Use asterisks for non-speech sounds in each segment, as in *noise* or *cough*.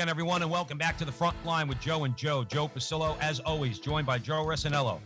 Again, everyone, and welcome back to the front line with Joe and Joe. Joe Pasillo, as always, joined by Joe Resinello.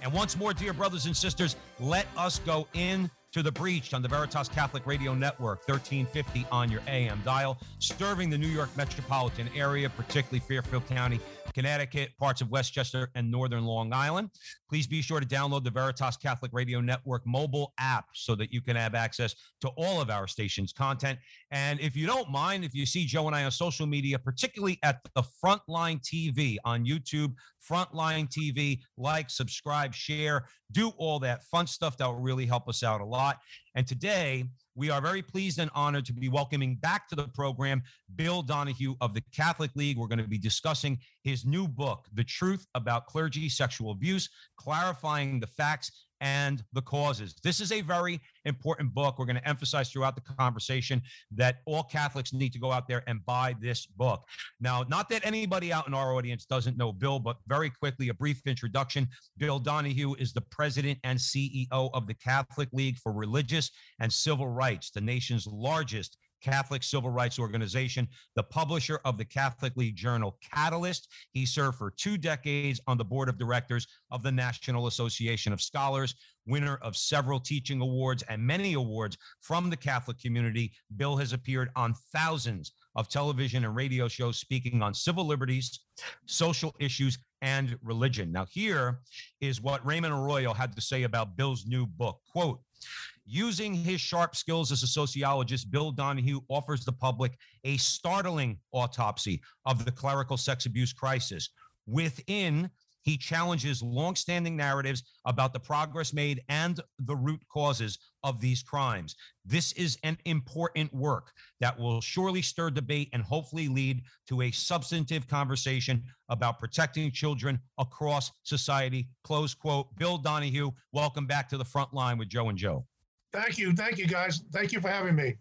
And once more, dear brothers and sisters, let us go in to the breach on the Veritas Catholic Radio Network, 1350 on your AM dial, serving the New York metropolitan area, particularly Fairfield County, Connecticut, parts of Westchester, and Northern Long Island. Please be sure to download the Veritas Catholic Radio Network mobile app so that you can have access to all of our station's content. And if you don't mind, if you see Joe and I on social media, particularly at the Frontline TV on YouTube, Frontline TV, like, subscribe, share, do all that fun stuff that will really help us out a lot. And today, we are very pleased and honored to be welcoming back to the program Bill Donohue of the Catholic League. We're going to be discussing his new book, The Truth About Clergy Sexual Abuse, clarifying the facts and the causes. This is a very important book. We're going to emphasize throughout the conversation that all Catholics need to go out there and buy this book. Now, not that anybody out in our audience doesn't know Bill, but very quickly, a brief introduction. Bill Donohue is the president and CEO of the Catholic League for Religious and Civil Rights, the nation's largest Catholic civil rights organization, the publisher of the Catholic League journal Catalyst. He served for two decades on the board of directors of the National Association of Scholars, winner of several teaching awards and many awards from the Catholic community. Bill has appeared on thousands of television and radio shows speaking on civil liberties, social issues, and religion. Now, here is what Raymond Arroyo had to say about Bill's new book. Quote, Using his sharp skills as a sociologist, Bill Donohue offers the public a startling autopsy of the clerical sex abuse crisis. Within, he challenges longstanding narratives about the progress made and the root causes of these crimes. This is an important work that will surely stir debate and hopefully lead to a substantive conversation about protecting children across society. Close quote. Bill Donohue, welcome back to the front line with Joe and Joe. Thank you. Thank you, guys. Thank you for having me.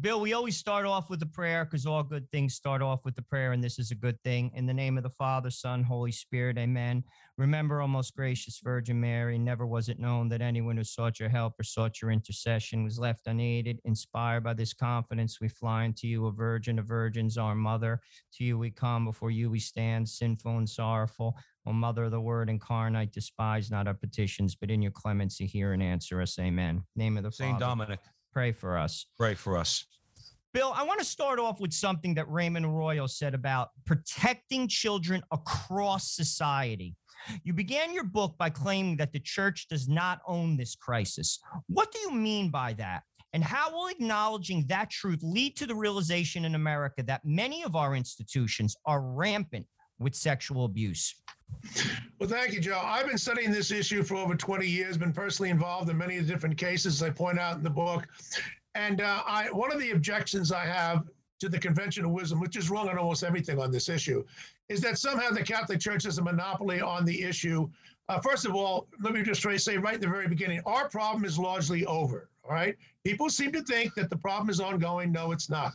Bill, we always start off with a prayer because all good things start off with the prayer, and this is a good thing. In the name of the Father, Son, Holy Spirit, amen. Remember, O most gracious Virgin Mary, never was it known that anyone who sought your help or sought your intercession was left unaided. Inspired by this confidence, we fly unto you, a virgin of virgins, our mother. To you we come, before you we stand, sinful and sorrowful. O Mother of the Word incarnate, despise not our petitions, but in your clemency hear and answer us. Amen. Name of the St. Father. Dominic, Pray for us. pray for us. Bill, I want to start off with something that Raymond Arroyo said about protecting children across society. You began your book by claiming that the church does not own this crisis. What do you mean by that? And how will acknowledging that truth lead to the realization in America that many of our institutions are rampant with sexual abuse? Well, thank you, Joe. I've been studying this issue for over 20 years, been personally involved in many of the different cases, as I point out in the book. And uh, I, one of the objections I have to the conventional wisdom, which is wrong on almost everything on this issue, is that somehow the Catholic Church has a monopoly on the issue. Uh, first of all, let me just say right in the very beginning, our problem is largely over. All right. People seem to think that the problem is ongoing. No, it's not.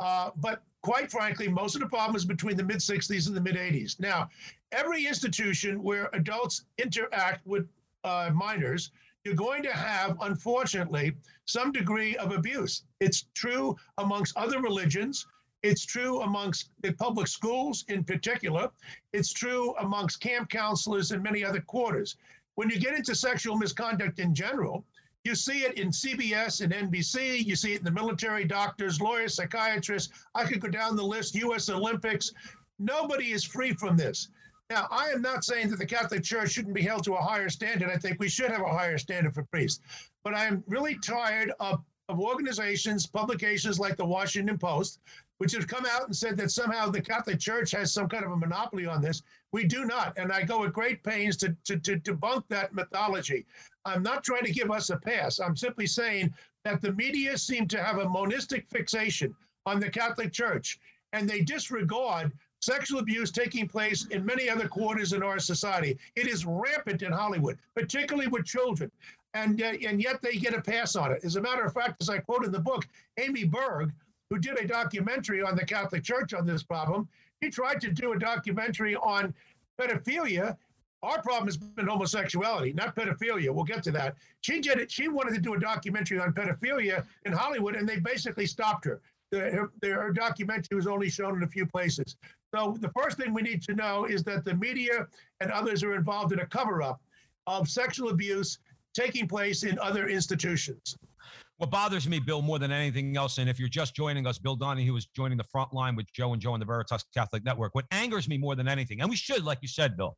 Uh, but quite frankly, most of the problem is between the mid 60s and the mid 80s. Now, every institution where adults interact with uh, minors, you're going to have, unfortunately, some degree of abuse. It's true amongst other religions. It's true amongst the public schools in particular. It's true amongst camp counselors and many other quarters. When you get into sexual misconduct in general, you see it in CBS and NBC. You see it in the military, doctors, lawyers, psychiatrists. I could go down the list, US Olympics. Nobody is free from this. Now, I am not saying that the Catholic Church shouldn't be held to a higher standard. I think we should have a higher standard for priests. But I'm really tired of of organizations, publications like the Washington Post, which have come out and said that somehow the Catholic Church has some kind of a monopoly on this. We do not. And I go at great pains to, to, to debunk that mythology. I'm not trying to give us a pass. I'm simply saying that the media seem to have a monistic fixation on the Catholic Church, and they disregard sexual abuse taking place in many other quarters in our society. It is rampant in Hollywood, particularly with children. And, uh, and yet they get a pass on it. As a matter of fact, as I quote in the book, Amy Berg, who did a documentary on the Catholic Church on this problem, he tried to do a documentary on pedophilia. Our problem has been homosexuality, not pedophilia. We'll get to that. She did it. She wanted to do a documentary on pedophilia in Hollywood, and they basically stopped her. Her, her documentary was only shown in a few places. So the first thing we need to know is that the media and others are involved in a cover-up of sexual abuse taking place in other institutions. What bothers me, Bill, more than anything else, and if you're just joining us, Bill Donohue was joining the front line with Joe and Joe on the Veritas Catholic Network. What angers me more than anything, and we should, like you said, Bill,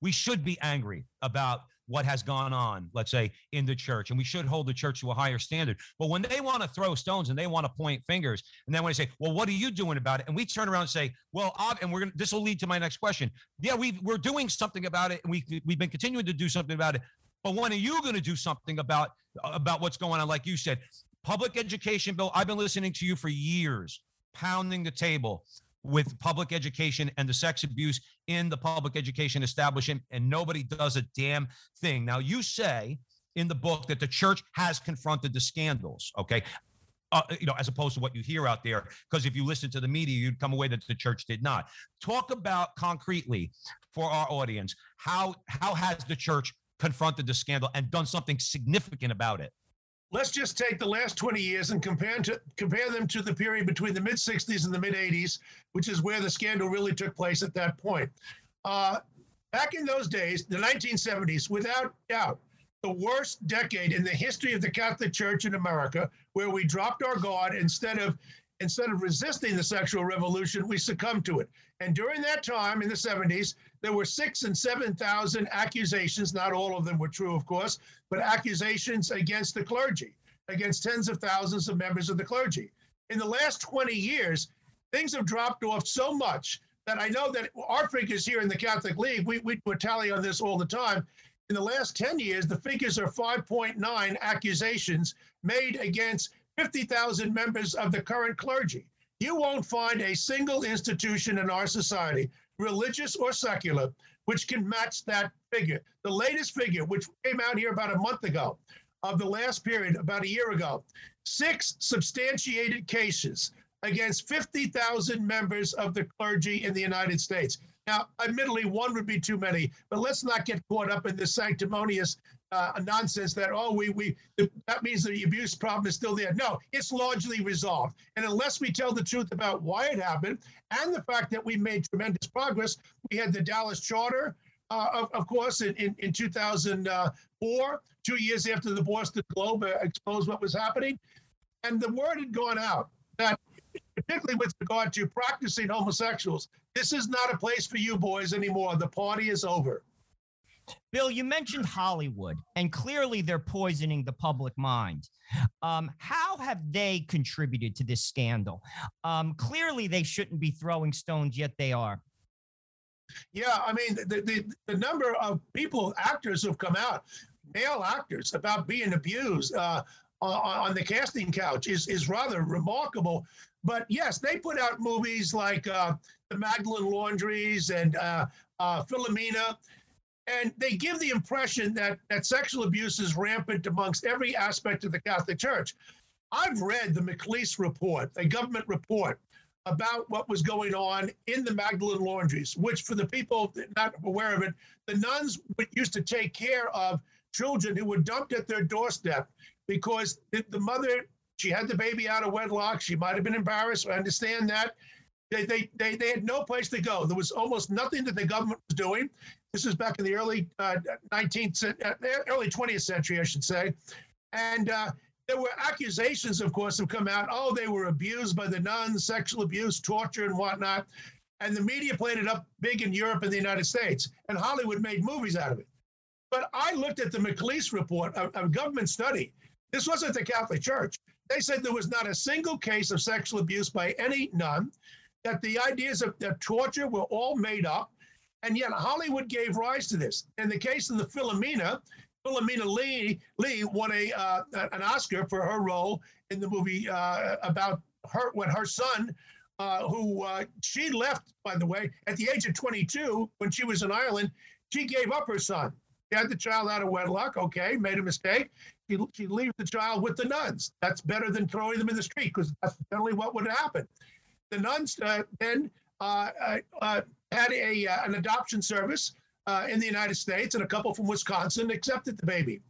we should be angry about what has gone on, let's say, in the church, and we should hold the church to a higher standard. But when they want to throw stones and they want to point fingers, and then when they say, "Well, what are you doing about it?" and we turn around and say, "Well," and we're gonna, this will lead to my next question. Yeah, we we're doing something about it, and we we've been continuing to do something about it. But when are you going to do something about about what's going on? Like you said, public education bill. I've been listening to you for years, pounding the table with public education and the sex abuse in the public education establishment, and nobody does a damn thing. Now, you say in the book that the church has confronted the scandals, okay? Uh, you know, as opposed to what you hear out there, because if you listen to the media, you'd come away that the church did not. Talk about concretely for our audience how how has the church confronted the scandal and done something significant about it? let's just take the last 20 years and compare to compare them to the period between the mid 60s and the mid 80s, which is where the scandal really took place at that point. Uh, back in those days, the 1970s, without doubt, the worst decade in the history of the Catholic Church in America, where we dropped our guard instead of instead of resisting the sexual revolution, we succumbed to it. And during that time in the 70s, there were six and 7,000 accusations. Not all of them were true, of course, but accusations against the clergy, against tens of thousands of members of the clergy. In the last 20 years, things have dropped off so much that I know that our figures here in the Catholic League, we, we, we tally on this all the time. In the last 10 years, the figures are 5.9 accusations made against 50,000 members of the current clergy. You won't find a single institution in our society, religious or secular, which can match that figure. The latest figure, which came out here about a month ago, of the last period, about a year ago, six substantiated cases against 50,000 members of the clergy in the United States. Now, admittedly, one would be too many, but let's not get caught up in this sanctimonious uh, nonsense that oh we we that means the abuse problem is still there. No, it's largely resolved. And unless we tell the truth about why it happened and the fact that we made tremendous progress, we had the Dallas Charter, uh, of, of course, in, in, in 2004, two years after the Boston Globe uh, exposed what was happening, and the word had gone out that particularly with regard to practicing homosexuals, this is not a place for you boys anymore. The party is over. Bill, you mentioned Hollywood, and clearly they're poisoning the public mind. Um, how have they contributed to this scandal? Um, clearly, they shouldn't be throwing stones, yet they are. Yeah, I mean, the, the, the number of people, actors who've come out, male actors, about being abused uh, on, on, the casting couch is, is rather remarkable. But yes, they put out movies like uh, The Magdalene Laundries and uh, uh Philomena and they give the impression that that sexual abuse is rampant amongst every aspect of the Catholic Church. I've read the McAleese report, a government report about what was going on in the Magdalene laundries, which, for the people not aware of it, the nuns used to take care of children who were dumped at their doorstep because the mother, she had the baby out of wedlock. She might have been embarrassed. I understand that. They, they, they, they had no place to go. There was almost nothing that the government was doing. This is back in the early uh, 19th, uh, early 20th century, I should say. And uh, there were accusations, of course, have come out. Oh, they were abused by the nuns, sexual abuse, torture, and whatnot. And the media played it up big in Europe and the United States. And Hollywood made movies out of it. But I looked at the McAleese report, a, a government study. This wasn't the Catholic Church. They said there was not a single case of sexual abuse by any nun, that the ideas of, of torture were all made up, and yet Hollywood gave rise to this. In the case of the Philomena, Philomena Lee, Lee won a uh, an Oscar for her role in the movie uh, about her when her son, uh, who uh, she left, by the way, at the age of 22 when she was in Ireland, she gave up her son. She had the child out of wedlock. Okay, made a mistake. She, she leaves the child with the nuns. That's better than throwing them in the street because that's generally what would happen. The nuns uh, then uh, had a an adoption service in the United States, and a couple from Wisconsin accepted the baby.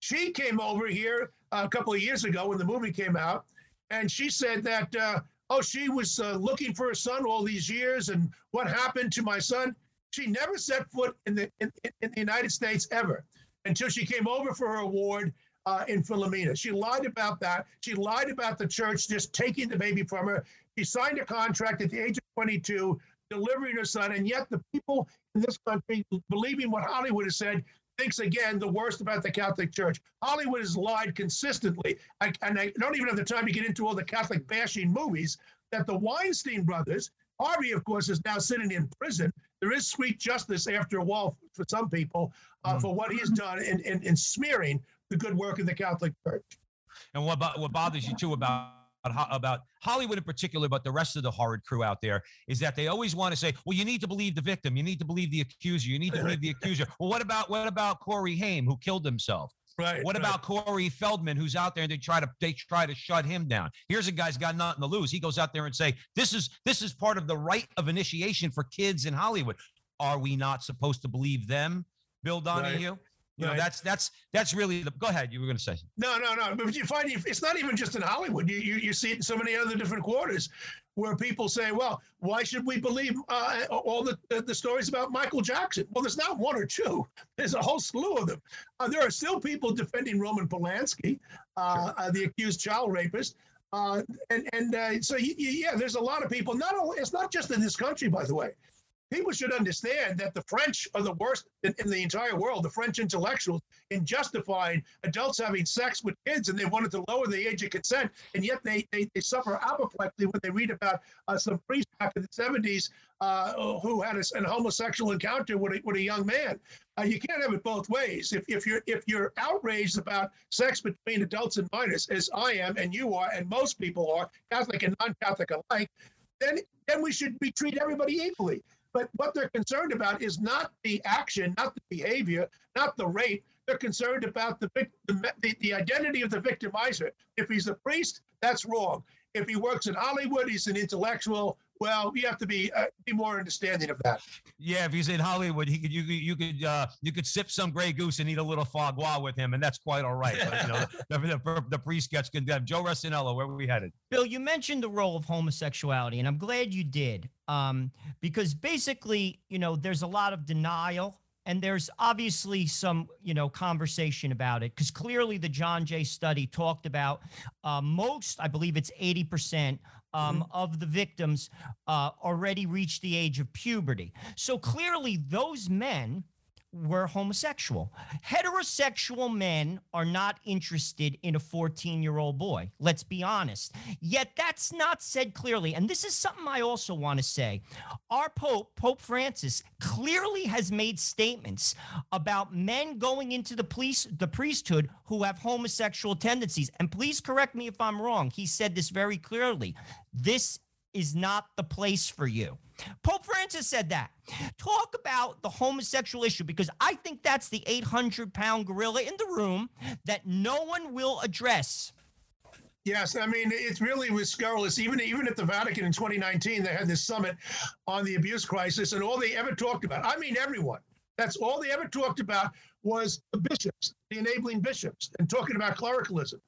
She came over here a couple of years ago when the movie came out, and she said that oh, she was uh, looking for a son all these years, and what happened to my son? She never set foot in the in, in the United States ever until she came over for her award uh, in Philomena. She lied about that. She lied about the church just taking the baby from her. She signed a contract at the age of 22, delivering her son, and yet the people in this country, believing what Hollywood has said, thinks again the worst about the Catholic Church. Hollywood has lied consistently, I, and I don't even have the time to get into all the Catholic bashing movies. That the Weinstein brothers, Harvey, of course, is now sitting in prison. There is sweet justice after a while for some people uh, mm. for what he's done in, in, in smearing the good work of the Catholic Church. And what, what bothers you too about about Hollywood in particular, but the rest of the horrid crew out there is that they always want to say, "Well, you need to believe the victim, you need to believe the accuser, you need to believe the *laughs* accuser." Well, what about what about Corey Haim who killed himself? Right. What right. about Corey Feldman, who's out there and they try to they try to shut him down? Here's a guy's got nothing to lose. He goes out there and say, "This is this is part of the rite of initiation for kids in Hollywood." Are we not supposed to believe them, Bill Donohue? Right. You right. know, that's that's that's really the. Go ahead. You were going to say. No, no, no. But you find it's not even just in Hollywood. You, you you see it in so many other different quarters, where people say, "Well, why should we believe uh, all the, the, the stories about Michael Jackson?" Well, there's not one or two. There's a whole slew of them. Uh, there are still people defending Roman Polanski, uh, sure. Uh, the accused child rapist. Uh, and and uh, so yeah, there's a lot of people. Not only it's not just in this country, by the way people should understand that the French are the worst in, in, the entire world, the French intellectuals, in justifying adults having sex with kids, and they wanted to lower the age of consent, and yet they they, they suffer apoplexy when they read about uh, some priest back in the 70s uh, who had a, an homosexual encounter with a, with a young man. Uh, you can't have it both ways. If, if you're if you're outraged about sex between adults and minors, as I am and you are, and most people are, Catholic and non-Catholic alike, then then we should we treat everybody equally. But what they're concerned about is not the action, not the behavior, not the rape. They're concerned about the, the, the identity of the victimizer. If he's a priest, that's wrong. If he works in Hollywood, he's an intellectual. Well, you have to be uh, be more understanding of that. Yeah, if he's in Hollywood, he could you could you could uh, you could sip some Grey Goose and eat a little foie gras with him, and that's quite all right. But, you know, *laughs* the, the, the, priest gets condemned. Joe Resinello, where were we headed? Bill, you mentioned the role of homosexuality, and I'm glad you did, um, because basically, you know, there's a lot of denial and there's obviously some you know conversation about it because clearly the john jay study talked about uh, most i believe it's 80% um, mm-hmm. of the victims uh, already reached the age of puberty so clearly those men were homosexual. Heterosexual men are not interested in a 14 year old boy. Let's be honest. Yet that's not said clearly. And this is something I also want to say. Our Pope, Pope Francis, clearly has made statements about men going into the police, the priesthood who have homosexual tendencies. And please correct me if I'm wrong. He said this very clearly. This is not the place for you. Pope Francis said that. Talk about the homosexual issue because I think that's the 800 pound gorilla in the room that no one will address. Yes, I mean it really was scurrilous. Even even at the Vatican in 2019, they had this summit on the abuse crisis, and all they ever talked about, I mean everyone, that's all they ever talked about was the bishops, the enabling bishops, and talking about clericalism.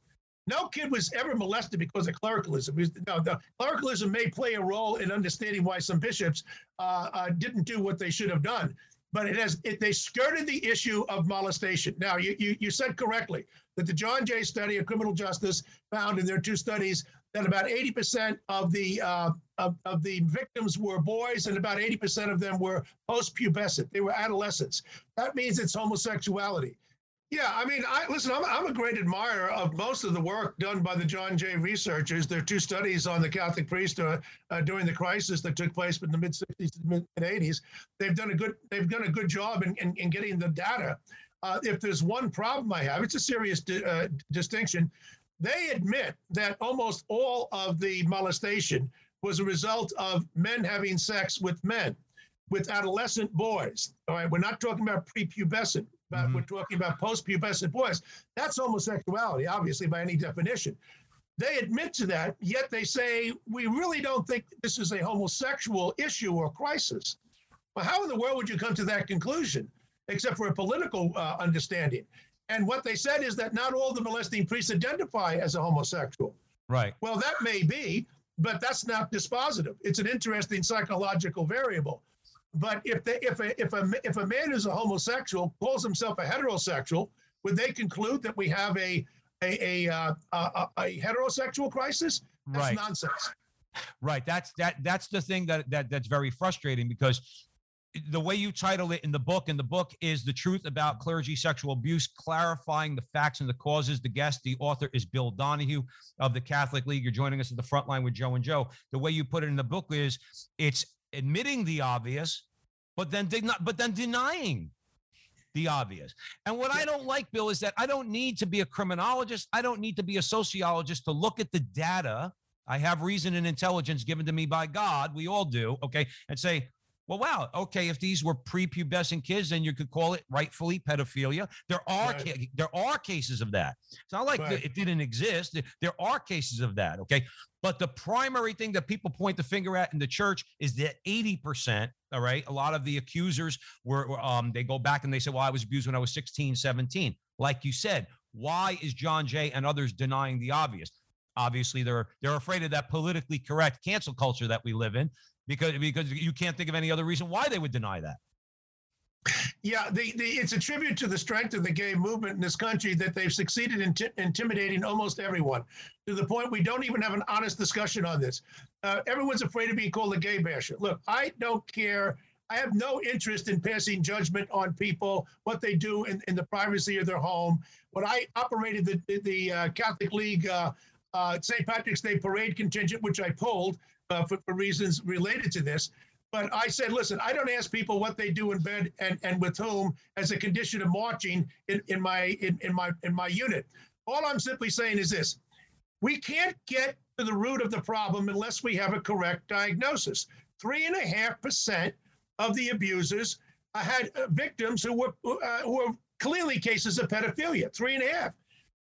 No kid was ever molested because of clericalism. No, the clericalism may play a role in understanding why some bishops uh, uh, didn't do what they should have done, but it has it, they skirted the issue of molestation. Now, you, you you said correctly that the John Jay study of criminal justice found in their two studies that about 80% of the uh, of, of the victims were boys, and about 80% of them were post-pubescent. They were adolescents. That means it's homosexuality. Yeah, I mean, I listen. I'm, I'm a great admirer of most of the work done by the John Jay researchers. There are two studies on the Catholic priesthood uh, during the crisis that took place in the mid 60s and mid 80s. They've done a good. They've done a good job in, in, in getting the data. Uh, if there's one problem I have, it's a serious di- uh, distinction. They admit that almost all of the molestation was a result of men having sex with men, with adolescent boys. All right, we're not talking about prepubescent but Mhm. we're talking about post-pubescent boys. That's homosexuality, obviously, by any definition. They admit to that, yet they say we really don't think this is a homosexual issue or crisis. Well, how in the world would you come to that conclusion, except for a political uh, understanding? And what they said is that not all the molesting priests identify as a homosexual. Right. Well, that may be, but that's not dispositive. It's an interesting psychological variable. But if they, if a, if a if a man is a homosexual calls himself a heterosexual, would they conclude that we have a a a, uh, a, a heterosexual crisis? That's Right. nonsense. Right. That's that that's the thing that that that's very frustrating because the way you title it in the book, and the book is the truth about clergy sexual abuse, clarifying the facts and the causes. The guest, the author is Bill Donohue of the Catholic League. You're joining us at the front line with Joe and Joe. The way you put it in the book is it's admitting the obvious, but then but then denying the obvious. And what I don't like, Bill, is that I don't need to be a criminologist. I don't need to be a sociologist to look at the data. I have reason and intelligence given to me by God. We all do. Okay. And say, well, wow. Okay. If these were prepubescent kids, then you could call it rightfully pedophilia. There are Right. ca- there are cases of that. It's not like Right. it didn't exist. There are cases of that. Okay. But the primary thing that people point the finger at in the church is that 80%, all right, a lot of the accusers were, um, they go back and they say, well, I was abused when I was 16, 17. Like you said, why is John Jay and others denying the obvious? Obviously, they're they're afraid of that politically correct cancel culture that we live in because because you can't think of any other reason why they would deny that. Yeah, the, the, it's a tribute to the strength of the gay movement in this country that they've succeeded in ti- intimidating almost everyone to the point we don't even have an honest discussion on this. Uh, everyone's afraid of being called a gay basher. Look, I don't care. I have no interest in passing judgment on people, what they do in, in the privacy of their home. When I operated the, the, the uh, Catholic League uh, uh, St. Patrick's Day parade contingent, which I pulled uh, for, for reasons related to this, but I said, listen, I don't ask people what they do in bed and, and with whom as a condition of marching in, in my in, in my in my unit. All I'm simply saying is this: we can't get to the root of the problem unless we have a correct diagnosis. Three and a half percent of the abusers had uh, victims who were uh, who were clearly cases of pedophilia. Three and a half.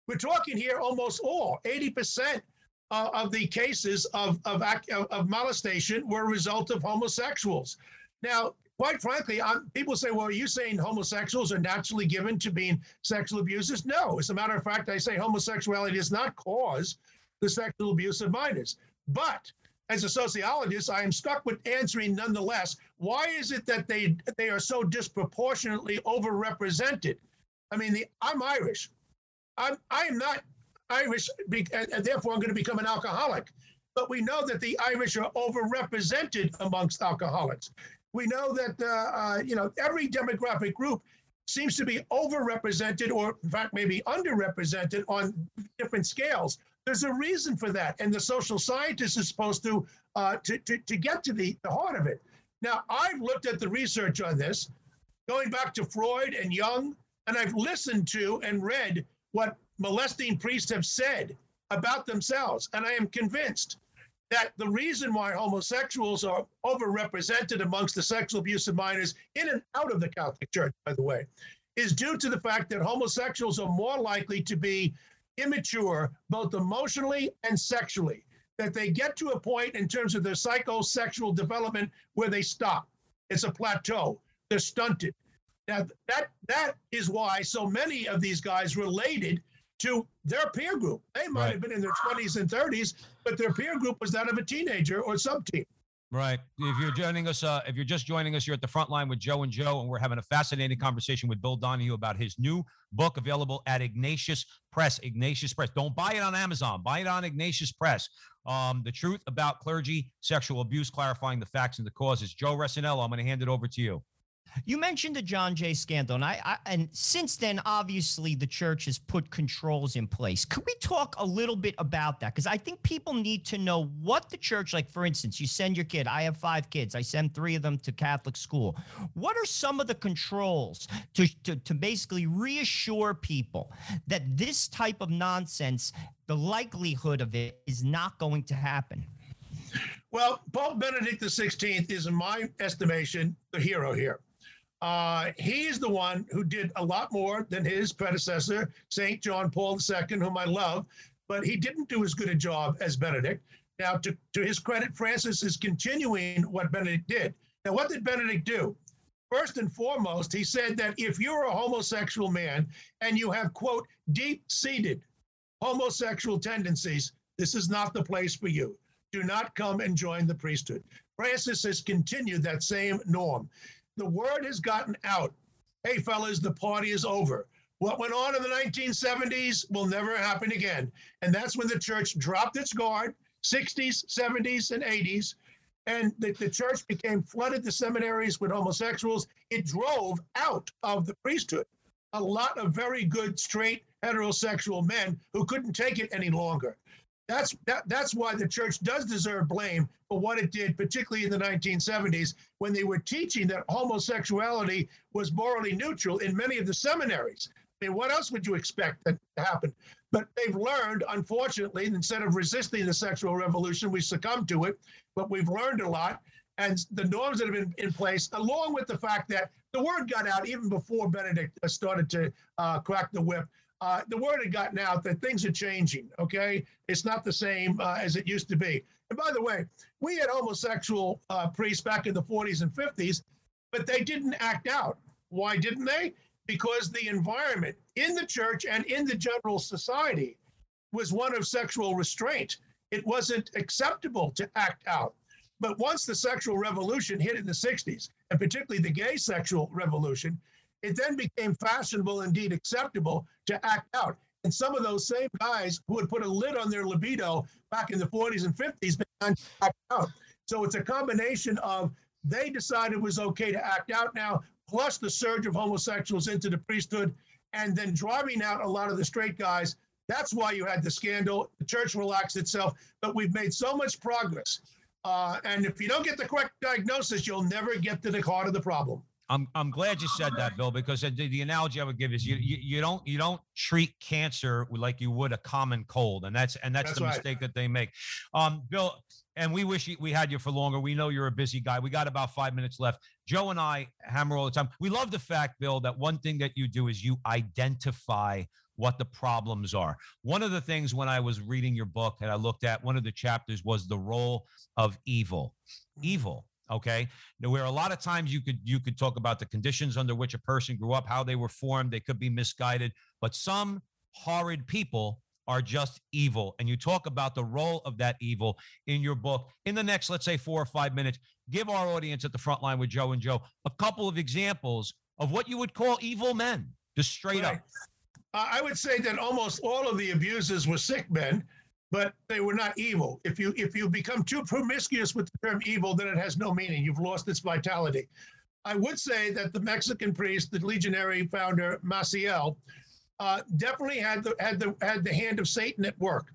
We're talking here almost all, 80 percent uh, of the cases of, of, of, molestation were a result of homosexuals. Now, quite frankly, I'm, people say, well, are you saying homosexuals are naturally given to being sexual abusers? No. As a matter of fact, I say homosexuality does not cause the sexual abuse of minors. But as a sociologist, I am stuck with answering nonetheless, why is it that they, they are so disproportionately overrepresented? I mean, the, I'm Irish. I'm, I am not Irish, and, and therefore I'm going to become an alcoholic. But we know that the Irish are overrepresented amongst alcoholics. We know that uh, uh, you know every demographic group seems to be overrepresented, or in fact maybe underrepresented on different scales. There's a reason for that, and the social scientist is supposed to uh, to, to to get to the, the heart of it. Now I've looked at the research on this, going back to Freud and Jung, and I've listened to and read what molesting priests have said about themselves. And I am convinced that the reason why homosexuals are overrepresented amongst the sexual abuse of minors in and out of the Catholic Church, by the way, is due to the fact that homosexuals are more likely to be immature, both emotionally and sexually, that they get to a point in terms of their psychosexual development where they stop. It's a plateau. They're stunted. Now that that is why so many of these guys related to their peer group. They might Right. have been in their 20s and 30s, but their peer group was that of a teenager or sub-teen. Right. If you're joining us, uh, if you're just joining us, you're at the front line with Joe and Joe, and we're having a fascinating conversation with Bill Donohue about his new book available at Ignatius Press. Ignatius Press. Don't buy it on Amazon. Buy it on Ignatius Press. Um, the truth about clergy sexual abuse, clarifying the facts and the causes. Joe Resinello, I'm going to hand it over to you. You mentioned the John Jay scandal, and I, I, and since then, obviously, the church has put controls in place. Could we talk a little bit about that? Because I think people need to know what the church, like for instance, you send your kid. I have five kids. I send three of them to Catholic school. What are some of the controls to to, to basically reassure people that this type of nonsense, the likelihood of it, is not going to happen? Well, Pope Benedict XVI is, in my estimation, the hero here. Uh, he's the one who did a lot more than his predecessor, St. John Paul II, whom I love, but he didn't do as good a job as Benedict. Now, to, to his credit, Francis is continuing what Benedict did. Now, what did Benedict do? First and foremost, he said that if you're a homosexual man and you have, quote, deep seated homosexual tendencies, this is not the place for you. Do not come and join the priesthood. Francis has continued that same norm the word has gotten out. Hey, fellas, the party is over. What went on in the 1970s will never happen again. And that's when the church dropped its guard, 60s, 70s, and 80s. And the, the church became flooded the seminaries with homosexuals. It drove out of the priesthood a lot of very good straight heterosexual men who couldn't take it any longer. That's that, that's why the church does deserve blame for what it did, particularly in the 1970s, when they were teaching that homosexuality was morally neutral in many of the seminaries. I mean, what else would you expect that to happen? But they've learned, unfortunately, instead of resisting the sexual revolution, we succumbed to it. But we've learned a lot. And the norms that have been in place, along with the fact that the word got out even before Benedict started to uh, crack the whip uh, the word had gotten out that things are changing. Okay, it's not the same uh, as it used to be. And by the way, we had homosexual uh, priests back in the 40s and 50s, but they didn't act out. Why didn't they? Because the environment in the church and in the general society was one of sexual restraint. It wasn't acceptable to act out. But once the sexual revolution hit in the 60s, and particularly the gay sexual revolution, it then became fashionable, indeed acceptable, to act out. And some of those same guys who had put a lid on their libido back in the 40s and 50s began to act out. So it's a combination of they decided it was okay to act out now, plus the surge of homosexuals into the priesthood, and then driving out a lot of the straight guys. That's why you had the scandal. The church relaxed itself, but we've made so much progress. Uh, and if you don't get the correct diagnosis, you'll never get to the heart of the problem. I'm I'm glad you said that, Bill, because the, the analogy I would give is you, you you don't you don't treat cancer like you would a common cold, and that's and that's, That's the right. mistake that they make. Um, Bill, and we wish we had you for longer. We know you're a busy guy. We got about five minutes left. Joe and I hammer all the time. We love the fact, Bill, that one thing that you do is you identify what the problems are. One of the things when I was reading your book and I looked at one of the chapters was the role of evil. Evil okay? Now where a lot of times you could you could talk about the conditions under which a person grew up how they were formed they could be misguided but some horrid people are just evil. And you talk about the role of that evil in your book. In the next let's say four or five minutes give our audience at the front line with joe and joe a couple of examples of what you would call evil men just straight Right. up I would say that almost all of the abusers were sick men, but they were not evil. If you if you become too promiscuous with the term evil, then it has no meaning. You've lost its vitality. I would say that the Mexican priest, the legionary founder Maciel, uh, definitely had the had the had the hand of Satan at work.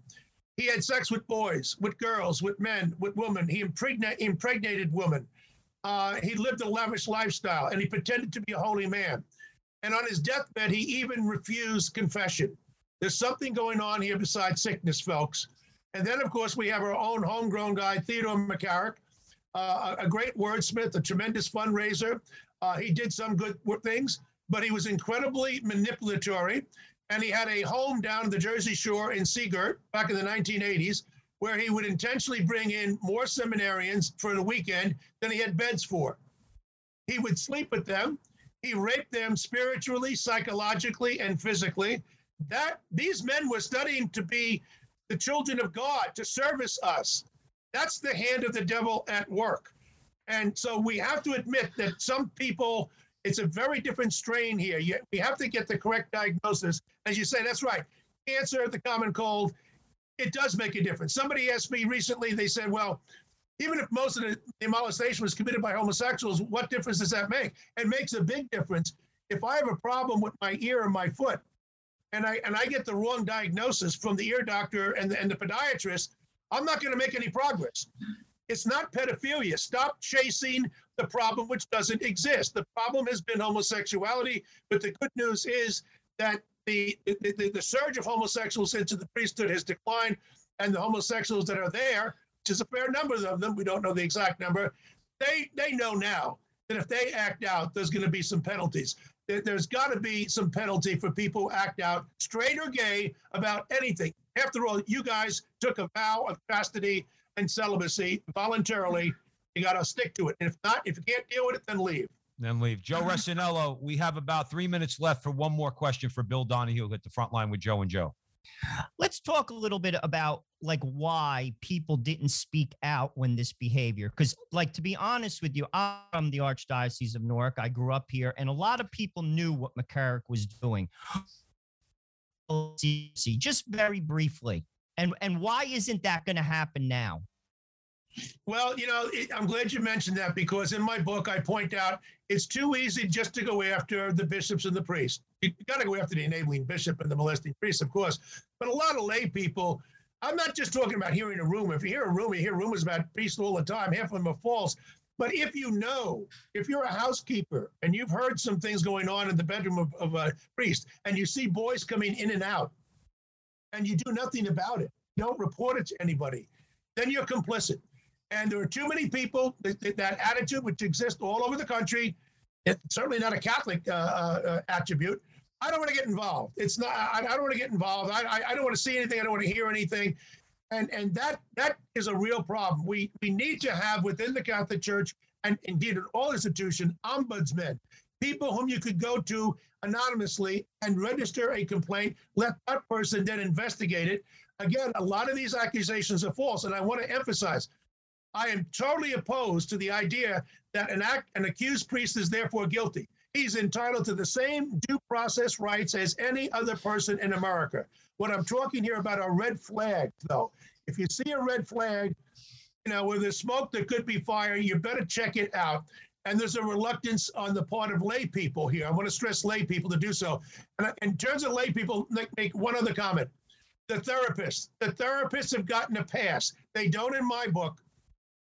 He had sex with boys, with girls, with men, with women. He impregna- impregnated women. Uh, he lived a lavish lifestyle, and he pretended to be a holy man. And on his deathbed, he even refused confession. There's something going on here besides sickness, folks. And then, of course, we have our own homegrown guy, Theodore McCarrick, uh, a great wordsmith, a tremendous fundraiser. Uh, he did some good things, but he was incredibly manipulatory. And he had a home down the Jersey Shore in Sea Girt back in the 1980s, where he would intentionally bring in more seminarians for the weekend than he had beds for. He would sleep with them. He raped them spiritually, psychologically, and physically. That these men were studying to be the children of God, to service us. That's the hand of the devil at work. And so we have to admit that some people, it's a very different strain here. You, we have to get the correct diagnosis. As you say, that's right. Cancer, the common cold, it does make a difference. Somebody asked me recently, they said, well, Even if most of the, the molestation was committed by homosexuals, what difference does that make? It makes a big difference. If I have a problem with my ear or my foot, and I and I get the wrong diagnosis from the ear doctor and the, and the podiatrist, I'm not going to make any progress. It's not pedophilia. Stop chasing the problem which doesn't exist. The problem has been homosexuality, but the good news is that the, the, the surge of homosexuals into the priesthood has declined, and the homosexuals that are there, which is a fair number of them, we don't know the exact number, they they know now that if they act out, there's going to be some penalties. There's got to be some penalty for people who act out, straight or gay, about anything. After all, you guys took a vow of chastity and celibacy voluntarily. You got to stick to it. And if not, if you can't deal with it, then leave then leave. Joe Resinello, we have about three minutes left for one more question for Bill Donohue at the front line with Joe and Joe. Let's talk a little bit about like why people didn't speak out when this behavior. Because, like, to be honest with you, I'm from the Archdiocese of Newark. I grew up here, and a lot of people knew what McCarrick was doing. Just very briefly, and and why isn't that going to happen now? Well, you know, it, I'm glad you mentioned that because in my book, I point out it's too easy just to go after the bishops and the priests. You got to go after the enabling bishop and the molesting priest, of course. But a lot of lay people, I'm not just talking about hearing a rumor. If you hear a rumor, you hear rumors about priests all the time. Half of them are false. But if you know, if you're a housekeeper and you've heard some things going on in the bedroom of, of a priest and you see boys coming in and out and you do nothing about it, don't report it to anybody, then you're complicit. And there are too many people that, that attitude, which exists all over the country. It's certainly not a Catholic uh, uh, attribute. I don't want to get involved. It's not. I, I don't want to get involved. I, I, I don't want to see anything. I don't want to hear anything. And and that that is a real problem. We we need to have within the Catholic Church and indeed in all institutions ombudsmen, people whom you could go to anonymously and register a complaint. Let that person then investigate it. Again, a lot of these accusations are false, and I want to emphasize I am totally opposed to the idea that an act, an accused priest is therefore guilty. He's entitled to the same due process rights as any other person in America. What I'm talking here about are red flags, though. If you see a red flag, you know, where there's smoke there could be fire, you better check it out. And there's a reluctance on the part of lay people here. I want to stress lay people to do so. And in terms of lay people, make, make one other comment. The therapists, the therapists have gotten a pass. They don't in my book.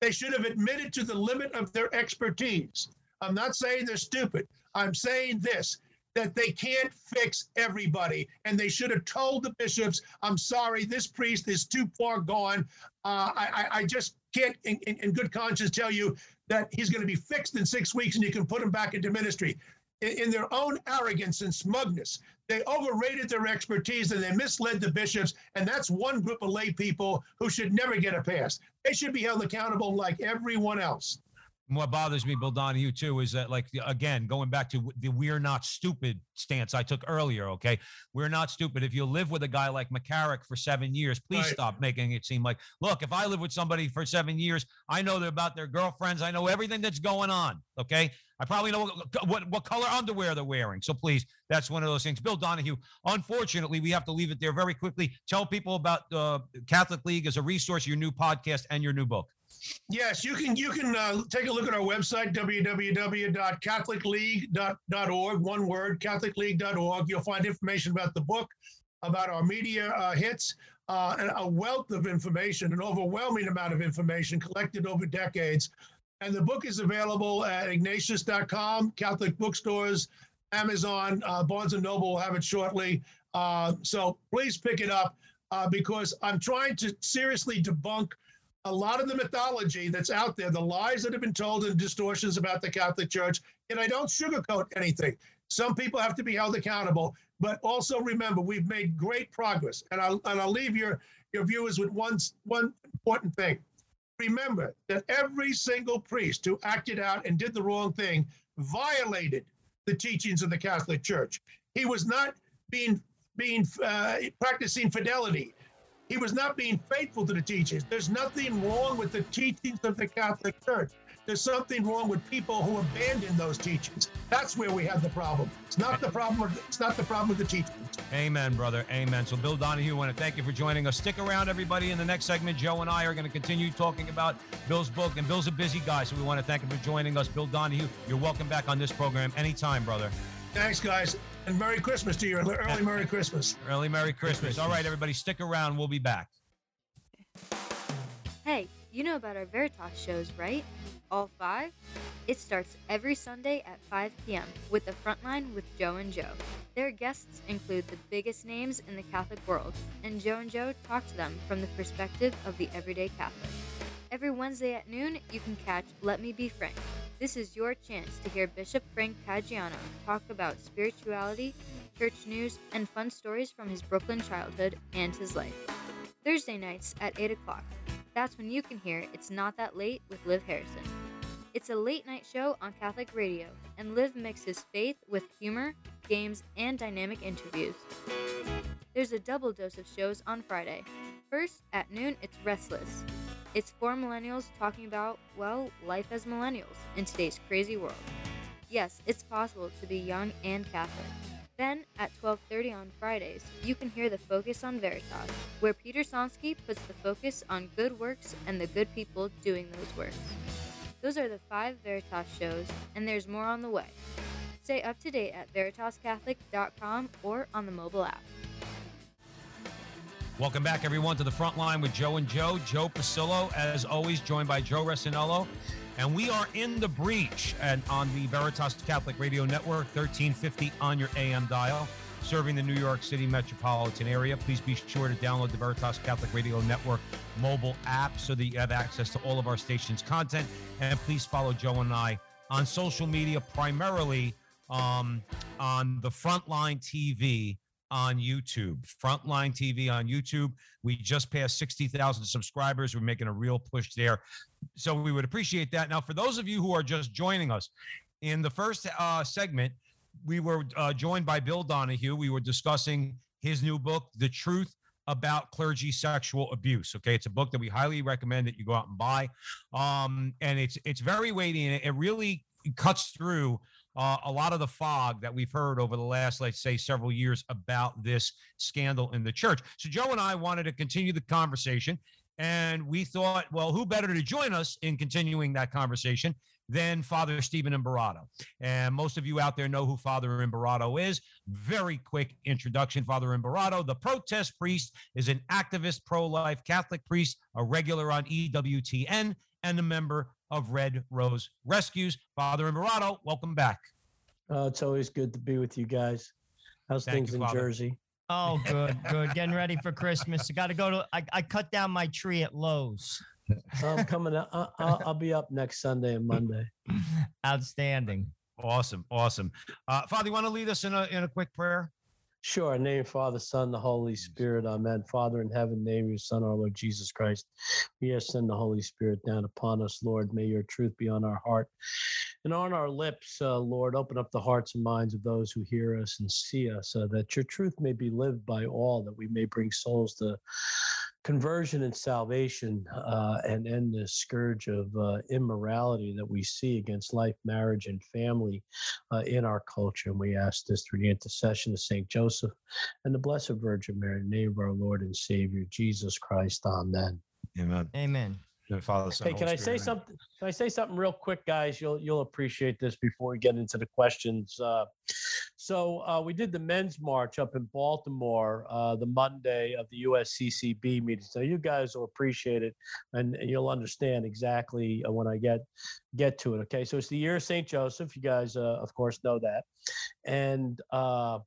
They should have admitted to the limit of their expertise. I'm not saying they're stupid. I'm saying this that they can't fix everybody. And they should have told the bishops, I'm sorry, this priest is too far gone. Uh, I, I, just can't, in, in, good conscience, tell you that he's going to be fixed in six weeks and you can put him back into ministry. In, in their own arrogance and smugness, they overrated their expertise and they misled the bishops. And that's one group of lay people who should never get a pass. They should be held accountable like everyone else. What bothers me, Bill Donohue, too, is that, like, again, going back to the we're not stupid stance I took earlier, okay? We're not stupid. If you live with a guy like McCarrick for seven years, please right. stop making it seem like, look, if I live with somebody for seven years, I know about their girlfriends. I know everything that's going on, okay? I probably know what, what, color underwear they're wearing. So please, that's one of those things. Bill Donohue, unfortunately, we have to leave it there very quickly. Tell people about uh, Catholic League as a resource, your new podcast, and your new book. Yes, you can. You can uh, take a look at our website www.catholicleague.org. One word, catholicleague.org. You'll find information about the book, about our media uh, hits, uh, a wealth of information, an overwhelming amount of information collected over decades. And the book is available at Ignatius.com, Catholic bookstores, Amazon, uh, Barnes and Noble will have it shortly. Uh, so please pick it up uh, because I'm trying to seriously debunk a lot of the mythology that's out there, the lies that have been told and distortions about the Catholic Church. And I don't sugarcoat anything. Some people have to be held accountable, but also remember we've made great progress. And I'll and I'll leave your your viewers with one one important thing. Remember that every single priest who acted out and did the wrong thing violated the teachings of the Catholic Church. He was not being being uh, practicing fidelity. He was not being faithful to the teachings. There's nothing wrong with the teachings of the Catholic Church. There's something wrong with people who abandon those teachings. That's where we have the problem. It's not the problem. With, it's not the problem with the teachings. Amen, brother. Amen. So, Bill Donohue, I want to thank you for joining us. Stick around, everybody. In the next segment, Joe and I are going to continue talking about Bill's book. And Bill's a busy guy, so we want to thank him for joining us. Bill Donohue, you're welcome back on this program anytime, brother. Thanks, guys. And Merry Christmas to you. Early Merry *laughs* Christmas. Early Merry Christmas. All right, everybody, stick around. We'll be back. Hey, you know about our Veritas shows, right? All five? It starts every Sunday at 5 p.m. with the Frontline with Joe and Joe. Their guests include the biggest names in the Catholic world, and Joe and Joe talk to them from the perspective of the everyday Catholic. Every Wednesday at noon, you can catch Let Me Be Frank. This is your chance to hear Bishop Frank Caggiano talk about spirituality, church news, and fun stories from his Brooklyn childhood and his life. Thursday nights at 8 o'clock. That's when you can hear It's Not That Late with Liv Harrison. It's a late night show on Catholic radio, and Liv mixes faith with humor, games, and dynamic interviews. There's a double dose of shows on Friday. First, at noon, it's Restless. It's four millennials talking about, well, life as millennials in today's crazy world. Yes, it's possible to be young and Catholic. Then, at 12:30 on Fridays, you can hear the Focus on Veritas, where Peter Sonsky puts the focus on good works and the good people doing those works. Those are the five Veritas shows, and there's more on the way. Stay up to date at veritascatholic.com or on the mobile app. Welcome back, everyone, to the front line with Joe and Joe. Joe Pasillo, as always, joined by Joe Resinello. And we are in the breach and on the Veritas Catholic Radio Network, 1350 on your AM dial, serving the New York City metropolitan area. Please be sure to download the Veritas Catholic Radio Network mobile app so that you have access to all of our station's content. And please follow Joe and I on social media, primarily um, on the Frontline TV on YouTube. Frontline TV on YouTube. We just passed 60,000 subscribers. We're making a real push there. So we would appreciate that. Now, for those of you who are just joining us, in the first uh, segment, we were uh, joined by Bill Donohue. We were discussing his new book, The Truth about clergy sexual abuse. Okay, it's a book that we highly recommend that you go out and buy, um, and it's it's very weighty and it, it really cuts through uh, a lot of the fog that we've heard over the last, let's say, several years about this scandal in the church. So Joe and I wanted to continue the conversation, and we thought, well, who better to join us in continuing that conversation than Father Stephen Imbarrato. And most of you out there know who Father Imbarrato is. Very quick introduction. Father Imbarrato, the protest priest, is an activist pro life Catholic priest, a regular on EWTN, and a member of Red Rose Rescues. Father Imbarrato, welcome back. Uh, it's always good to be with you guys. How's Thank things you, in Father. Jersey? Oh, *laughs* good, good. Getting ready for Christmas. I got to go to. I, I cut down my tree at Lowe's. I'm coming. Out, I, I'll, I'll be up next Sunday and Monday. Outstanding. Awesome, awesome. Uh, Father, you want to lead us in a in a quick prayer? Sure. Name Father, Son, the Holy Spirit. Amen. Father in heaven, name your Son, our Lord Jesus Christ. We have send the Holy Spirit down upon us, Lord. May your truth be on our heart and on our lips, uh, Lord. Open up the hearts and minds of those who hear us and see us, uh, that your truth may be lived by all, that we may bring souls to conversion and salvation uh, and end the scourge of uh, immorality that we see against life, marriage, and family uh, in our culture. And we ask this through the intercession of St. Joseph and the Blessed Virgin Mary, in the name of our Lord and Savior, Jesus Christ. Amen. Amen. Amen. Father, Son, Hey, can Holy I say Spirit, amen. something? Can I say something real quick, guys? You'll you'll appreciate this before we get into the questions. So uh, we did the men's march up in Baltimore uh, the Monday of the USCCB meeting. So you guys will appreciate it, and you'll understand exactly uh, when I get get to it. Okay, so it's the year of Saint Joseph. You guys, uh, of course, know that, and. Uh,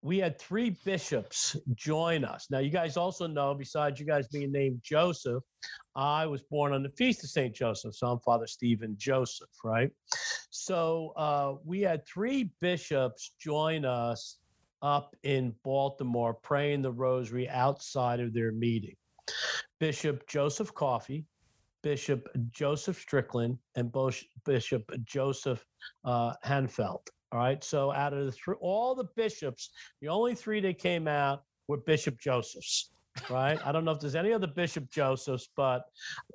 we had three bishops join us. Now, you guys also know, besides you guys being named Joseph, I was born on the feast of St. Joseph. So I'm Father Stephen Joseph, right? So uh, we had three bishops join us up in Baltimore praying the rosary outside of their meeting. Bishop Joseph Coffey, Bishop Joseph Strickland, and Bishop Joseph uh, Hanefeldt. All right. So out of the all the bishops, the only three that came out were Bishop Josephs. Right? I don't know if there's any other Bishop Josephs, but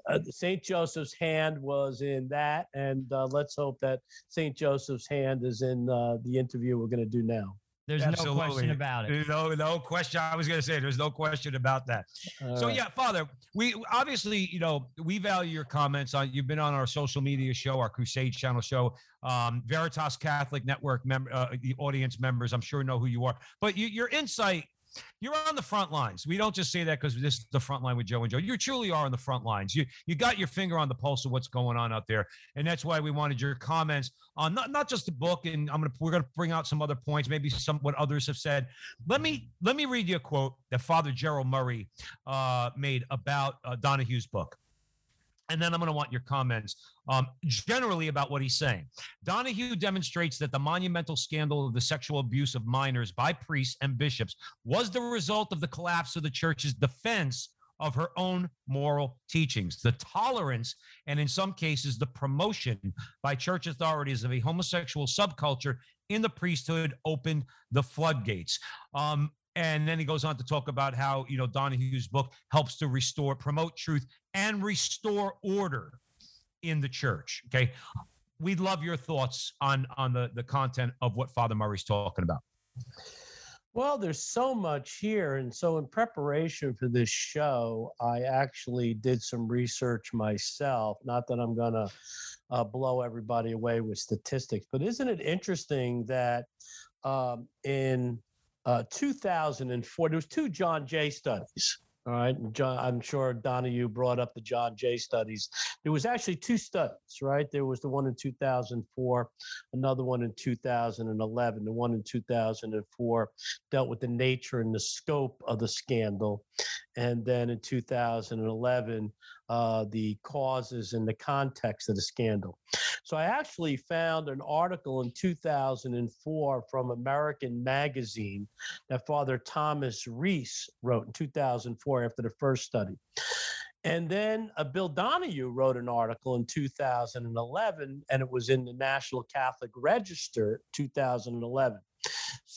uh, St. Joseph's hand was in that. And uh, let's hope that St. Joseph's hand is in uh, the interview we're going to do now. There's no question about it. No, no question. I was going to say there's no question about that. All So right. yeah, Father, we obviously, you know, we value your comments on. You've been on our social media show, our Crusade Channel show, um, Veritas Catholic Network member, uh, the audience members. I'm sure know who you are, but you, your insight. You're on the front lines. We don't just say that because this is the front line with Joe and Joe. You truly are on the front lines. You you got your finger on the pulse of what's going on out there, and that's why we wanted your comments on not, not just the book. And I'm gonna we're gonna bring out some other points, maybe some what others have said. Let me let me read you a quote that Father Gerald Murray uh, made about uh, Donohue's book. And then I'm going to want your comments um, generally about what he's saying. Donohue demonstrates that the monumental scandal of the sexual abuse of minors by priests and bishops was the result of the collapse of the church's defense of her own moral teachings, the tolerance, and in some cases, the promotion by church authorities of a homosexual subculture in the priesthood opened the floodgates. Um, and then he goes on to talk about how you know Donohue's book helps to restore, promote truth, and restore order in the church. Okay, we'd love your thoughts on on the the content of what Father Murray's talking about. Well, there's so much here. And so, in preparation for this show, I actually did some research myself. Not that I'm going to uh, blow everybody away with statistics, but isn't it interesting that um, in uh, 2004, there was two John Jay studies. All right, John, I'm sure Donohue brought up the John Jay studies. There was actually two studies, right? There was the one in 2004, another one in 2011. The one in 2004 dealt with the nature and the scope of the scandal, and then in 2011, uh, the causes and the context of the scandal. So I actually found an article in 2004 from American Magazine that Father Thomas Reese wrote in 2004 after the first study. And then uh, Bill Donohue wrote an article in 2011, and it was in the National Catholic Register 2011.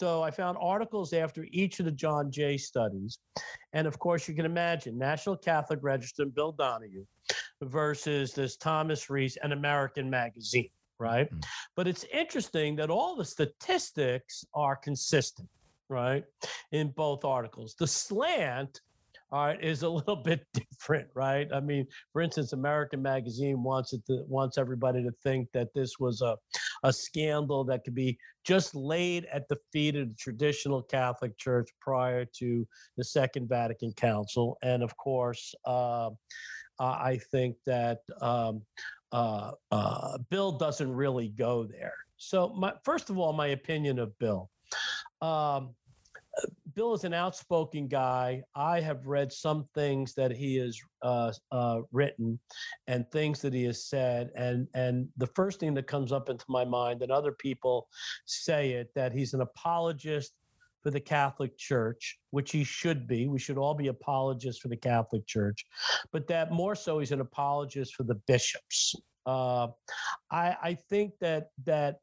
So I found articles after each of the John Jay studies. And of course, you can imagine National Catholic Register and Bill Donohue versus this Thomas Reese and American Magazine, right? Mm. But it's interesting that all the statistics are consistent, right? In both articles. The slant all right, is a *laughs* little bit different, right? I mean, for instance, American Magazine wants it to wants everybody to think that this was a a scandal that could be just laid at the feet of the traditional Catholic Church prior to the Second Vatican Council, and of course, uh, I think that um, uh, uh, Bill doesn't really go there. So, my first of all, my opinion of Bill. Um, Bill is an outspoken guy. I have read some things that he has uh, uh, written and things that he has said, and and the first thing that comes up into my mind, and other people say it, that he's an apologist for the Catholic Church, which he should be. We should all be apologists for the Catholic Church, but that more so, he's an apologist for the bishops. Uh, I, I think that that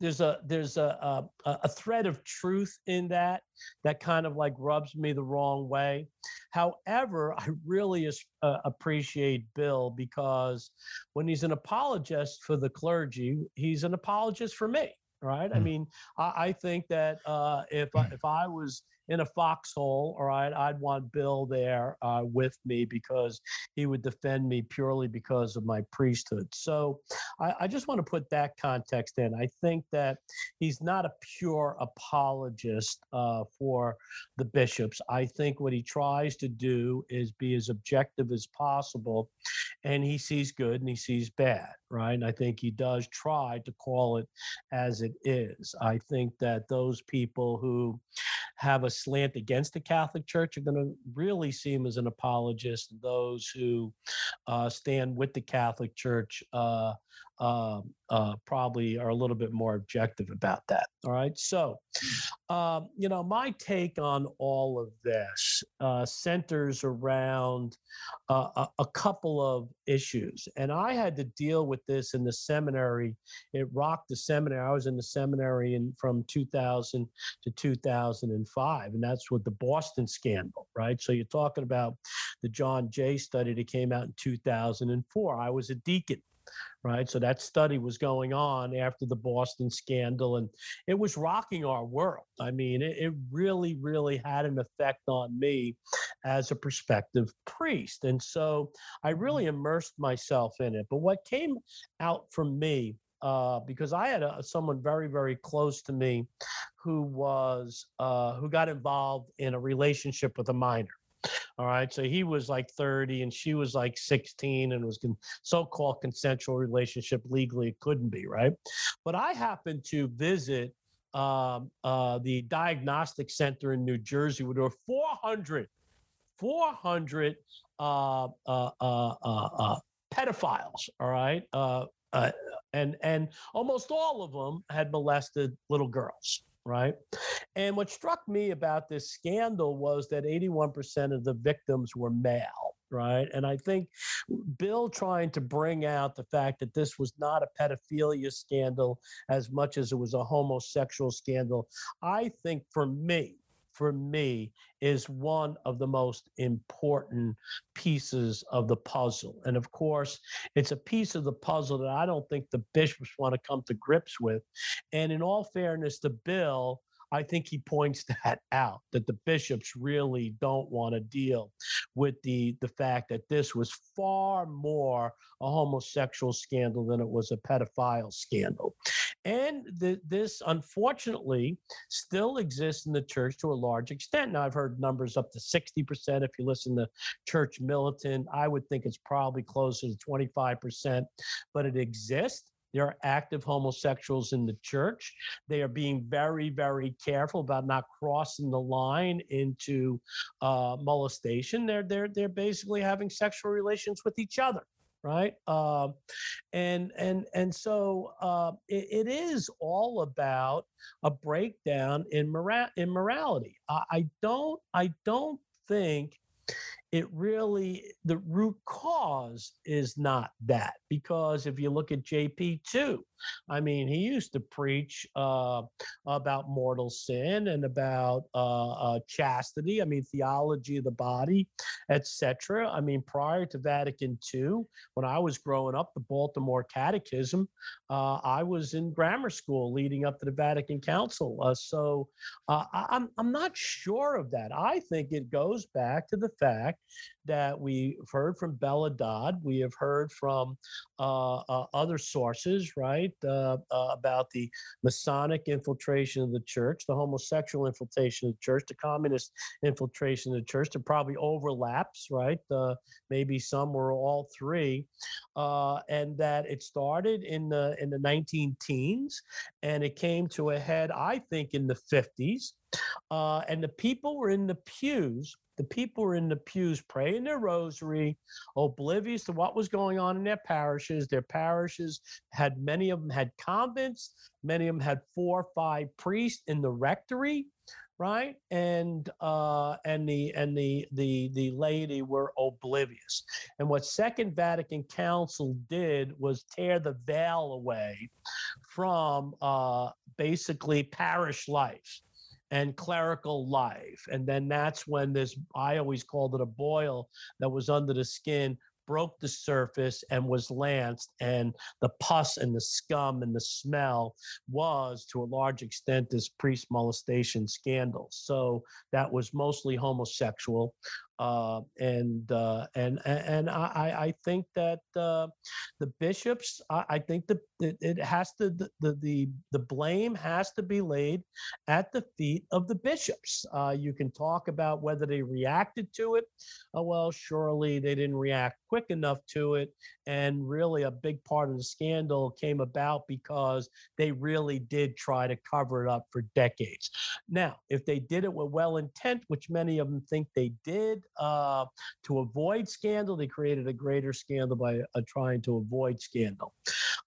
there's a there's a, a a thread of truth in that that kind of like rubs me the wrong way. However, I really is, uh, appreciate Bill because when he's an apologist for the clergy, he's an apologist for me. Right? I Mm. mean, I, I think that uh, if I, if I was in a foxhole, all right, I'd want Bill there uh, with me because he would defend me purely because of my priesthood. So I, I just want to put that context in. I think that he's not a pure apologist uh, for the bishops. I think what he tries to do is be as objective as possible, and he sees good and he sees bad, right? And I think he does try to call it as it is. I think that those people who have a slant against the Catholic Church are going to really see him as an apologist. Those who uh, stand with the Catholic Church uh, uh, probably are a little bit more objective about that. All right. So, um, you know, my take on all of this uh, centers around uh, a, a couple of issues. And I had to deal with this in the seminary. It rocked the seminary. I was in the seminary in, from 2000 to 2005. And that's with the Boston scandal, right? So you're talking about the John Jay study that came out in 2004. I was a deacon right? So that study was going on after the Boston scandal, and it was rocking our world. I mean, it, it, really, really had an effect on me as a prospective priest. And so I really immersed myself in it. But what came out from me, uh, because I had a, someone very, very close to me who was uh, who got involved in a relationship with a minor all right. So he was like 30 and she was like 16 and was con- so-called consensual relationship legally it couldn't be, right? But I happened to visit um, uh, the diagnostic center in New Jersey where there were 400, 400 uh, uh, uh, uh, uh, pedophiles, all right? and and almost all of them had molested little girls right? And what struck me about this scandal was that 81% of the victims were male, right? And I think Bill trying to bring out the fact that this was not a pedophilia scandal as much as it was a homosexual scandal, I think for me, for me is one of the most important pieces of the puzzle. And of course, it's a piece of the puzzle that I don't think the bishops want to come to grips with. And in all fairness to Bill, I think he points *laughs* that out that the bishops really don't want to deal with the the fact that this was far more a homosexual scandal than it was a pedophile scandal. And the, this, unfortunately, still exists in the church to a large extent. Now, I've heard numbers up to 60%. If you listen to Church Militant, I would think it's probably closer to 25%, but it exists. There are active homosexuals in the church. They are being very, very careful about not crossing the line into uh, molestation. They're they're they're basically having sexual relations with each other right? Uh, and and and so uh, it, it is all about a breakdown in mora- in morality. I, I don't i don't think it really the root cause is not that because if you look at jp2 I mean, he used to preach uh, about mortal sin and about uh, uh, chastity. I mean, theology of the body, etc. I mean, prior to Vatican II, when I was growing up, the Baltimore Catechism, uh, I was in grammar school leading up to the Vatican Council. Uh, so uh, I'm I'm not sure of that. I think it goes back to the fact that we've heard from Bella Dodd, we have heard from other sources, right? uh, uh, about the Masonic infiltration of the church, the homosexual infiltration of the church, the communist infiltration of the church. There probably overlaps, right? Uh, maybe some or all three, uh, and that it started in the in the 19 teens, and it came to a head, I think, in the 50s. Uh, and the people were in the pews the people were in the pews praying their rosary, oblivious to what was going on in their parishes. Their parishes had many of them had convents, many of them had four or five priests in the rectory, right? And uh, and the and the the the laity were oblivious. And what Second Vatican Council did was tear the veil away from uh, basically parish life and clerical life. And then that's when this, I always called it a boil that was under the skin, broke the surface and was lanced. And the pus and the scum and the smell was, to a large extent, this priest molestation scandal. So that was mostly homosexual. Uh, and uh, and and I, I think that uh, the bishops I, I think that it has to the, the the blame has to be laid at the feet of the bishops. Uh, you can talk about whether they reacted to it. Oh, well, surely they didn't react quick enough to it, and really a big part of the scandal came about because they really did try to cover it up for decades. Now, if they did it with well intent, which many of them think they did, uh, to avoid scandal, they created a greater scandal by uh, trying to avoid scandal.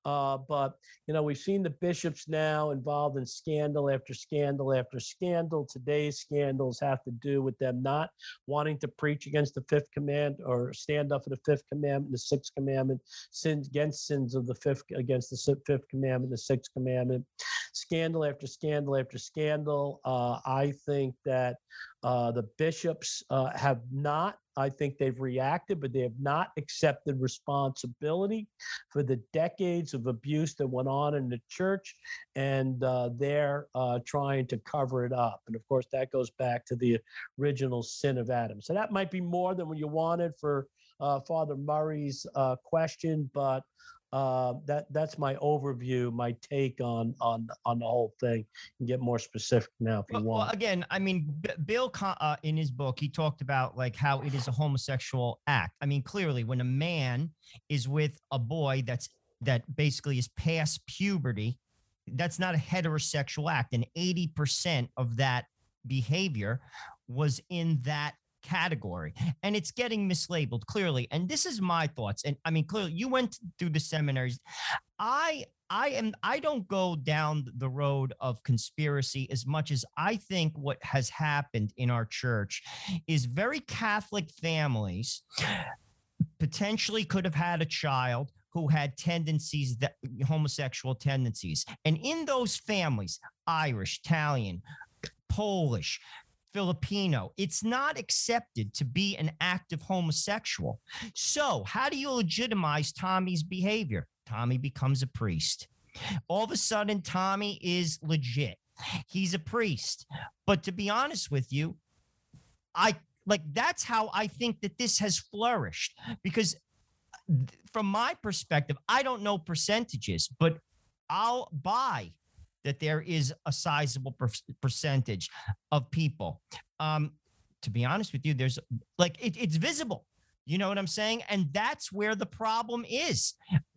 Uh, but you know, we've seen the bishops now involved in scandal after scandal after scandal. Today's scandals have to do with them not wanting to preach against the fifth command or stand up for the fifth commandment, the sixth commandment, sins against sins of the fifth against the fifth commandment, the sixth commandment. Scandal after scandal after scandal. Uh, I think that uh, the bishops uh, have not, I think they've reacted, but they have not accepted responsibility for the decades of abuse that went on in the church, and uh, they're uh, trying to cover it up. And of course, that goes back to the original sin of Adam. So that might be more than what you wanted for uh, Father Murray's uh, question, but uh, that that's my overview, my take on on on the whole thing. And get more specific now if you Well, well, want. again, I mean, B- Bill, uh, in his book, he talked about like how it is a homosexual act. I mean, clearly, when a man is with a boy that's that basically is past puberty, that's not a heterosexual act, and eighty percent of that behavior was in that category and it's getting mislabeled clearly and this is my thoughts and i mean clearly you went through the seminaries. I I am I don't go down the road of conspiracy as much as I think what has happened in our church is very Catholic families potentially could have had a child who had tendencies that homosexual tendencies and in those families Irish Italian Polish Filipino. It's not accepted to be an active homosexual. So, how do you legitimize Tommy's behavior? Tommy becomes a priest. All of a sudden, Tommy is legit. He's a priest. But to be honest with you, I like that's how I think that this has flourished because uh, th- from my perspective, I don't know percentages, but I'll buy that there is a sizable per- percentage of people. Um, to be honest with you, there's like it, it's visible. You know what I'm saying? And that's where the problem is.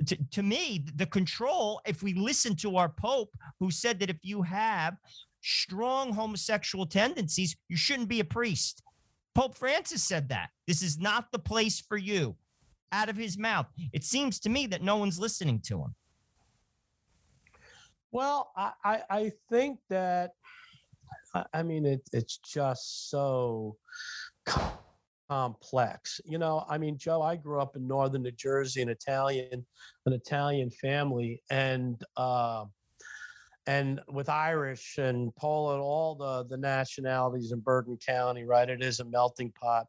To, to me, the control, if we listen to our Pope, who said that if you have strong homosexual tendencies, you shouldn't be a priest. Pope Francis said that. This is not the place for you. Out of his mouth. It seems to me that no one's listening to him. Well, I, I, I think that, I, mean, it, it's just so complex. You know, I mean, Joe, I grew up in northern New Jersey, an Italian, an Italian family, and uh, and with Irish and Poland, all the the nationalities in Bergen County, right? It is a melting pot.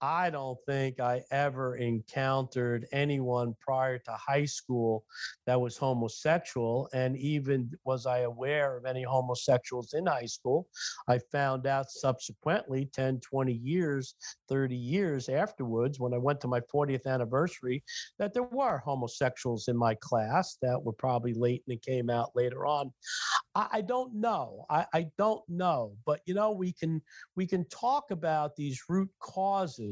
I don't think I ever encountered anyone prior to high school that was homosexual. And even was I aware of any homosexuals in high school, I found out subsequently 10, 20 years, 30 years afterwards, when I went to my 40th anniversary, that there were homosexuals in my class that were probably late and came out later on. I, I don't know. I, I don't know. But you know, we can we can talk about these root causes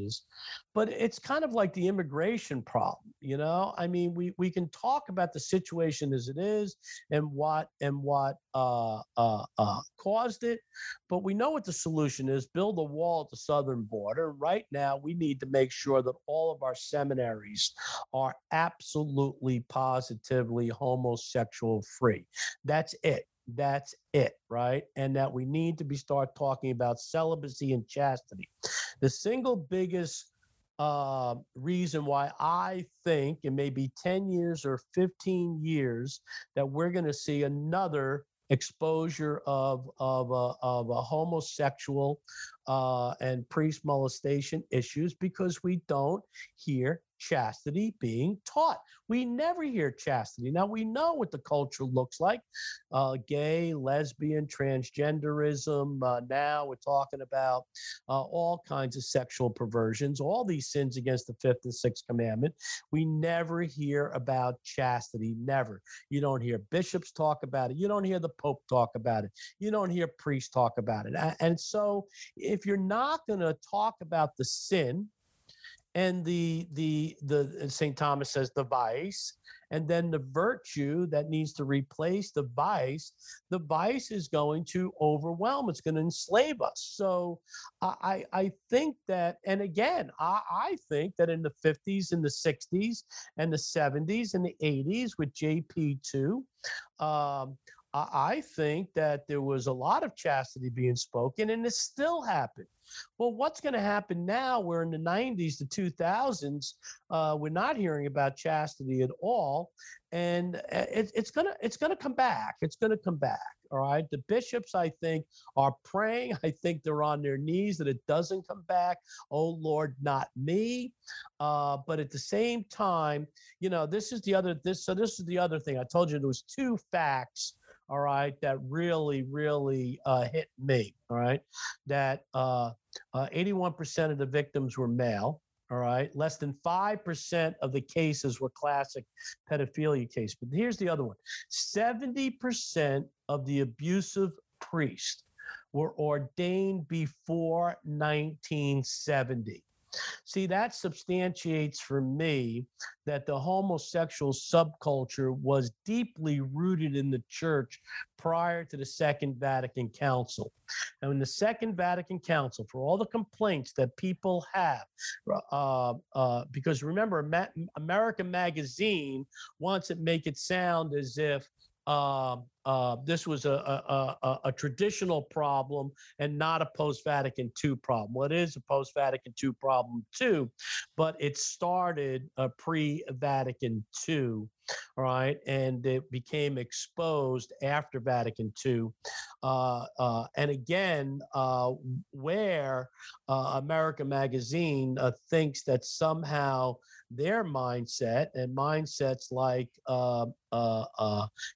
but it's kind of like the immigration problem you know? I mean we we can talk about the situation as it is and what and what uh, uh, uh, caused it but we know what the solution is build a wall at the southern border. Right now we need to make sure that all of our seminaries are absolutely positively homosexual free. That's it that's it right? And that we need to be start talking about celibacy and chastity the single biggest uh, reason why I think it may be 10 years or 15 years that we're going to see another exposure of of a, of a homosexual uh, and priest molestation issues because we don't hear chastity being taught. We never hear chastity. Now we know what the culture looks like: uh, gay, lesbian, transgenderism. Uh, now we're talking about uh, all kinds of sexual perversions, all these sins against the fifth and sixth commandment. We never hear about chastity. Never. You don't hear bishops talk about it. You don't hear the Pope talk about it. You don't hear priests talk about it. And so, if you're not going to talk about the sin, and the the the St. Thomas says the vice, and then the virtue that needs to replace the vice, the vice is going to overwhelm. It's going to enslave us. So I I think that, and again, I, I think that in the 50s and the 60s and the 70s and the 80s with JP two. Um, I think that there was a lot of chastity being spoken, and it still happened. Well, what's going to happen now? We're in the 90s, the 2000s. Uh, we're not hearing about chastity at all, and uh, it, it's gonna it's gonna come back. It's gonna come back. All right. The bishops, I think, are praying. I think they're on their knees that it doesn't come back. Oh Lord, not me. Uh, but at the same time, you know, this is the other this. So this is the other thing. I told you there was two facts all right, that really, really uh, hit me, all right, that uh, uh, 81% of the victims were male, all right, less than 5% of the cases were classic pedophilia case. But here's the other one 70% of the abusive priests were ordained before 1970. See, that substantiates for me that the homosexual subculture was deeply rooted in the church prior to the Second Vatican Council. And in the Second Vatican Council, for all the complaints that people have, uh, uh, because remember, Ma- American Magazine wants to make it sound as if uh, uh, this was a, a, a, a, traditional problem and not a post Vatican II problem. Well, it is a post Vatican II problem too, but it started uh, pre Vatican II, right, and it became exposed after Vatican II. Uh, uh, and again, uh, where America Magazine thinks that somehow their mindset and mindsets like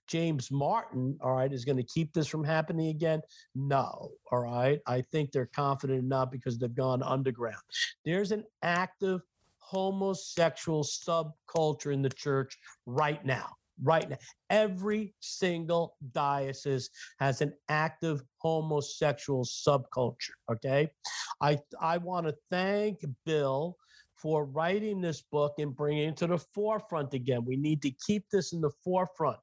James Martin, all right, is going to keep this from happening again? No, all right. I think they're confident enough because they've gone underground. There's an active homosexual subculture in the church right now. Right now, every single diocese has an active homosexual subculture. Okay, I I want to thank Bill for writing this book and bringing it to the forefront again. We need to keep this in the forefront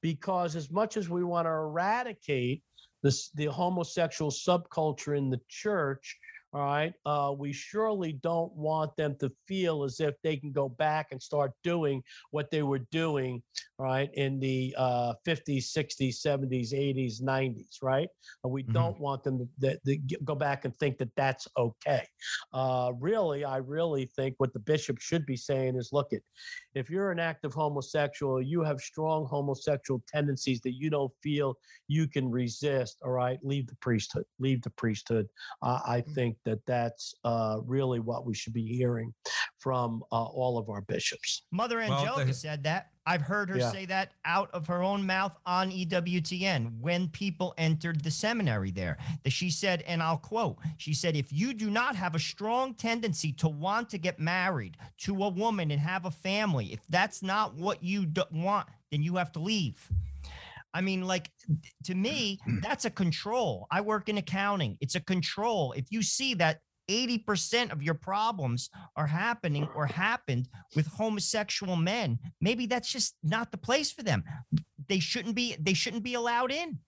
because, as much as we want to eradicate this, the homosexual subculture in the church, all right. Uh, we surely don't want them to feel as if they can go back and start doing what they were doing, right, in the uh, 50s, 60s, 70s, 80s, 90s, right? And we mm-hmm. don't want them to, to, to, go back and think that that's okay. Uh, really, I really think what the bishop should be saying is look, it, if you're an active homosexual, you have strong homosexual tendencies that you don't feel you can resist, all right, leave the priesthood, leave the priesthood. I mm. think that that's uh, really what we should be hearing from uh, all of our bishops. Mother Angelica well, said that. I've heard her yeah. say that out of her own mouth on EWTN when people entered the seminary there. That she said, and I'll quote, she said, if you do not have a strong tendency to want to get married to a woman and have a family, if that's not what you want, then you have to leave. I mean, like to me, that's a control. I work in accounting. It's a control. If you see that 80% of your problems are happening or happened with homosexual men, maybe that's just not the place for them. They shouldn't be they shouldn't be allowed in.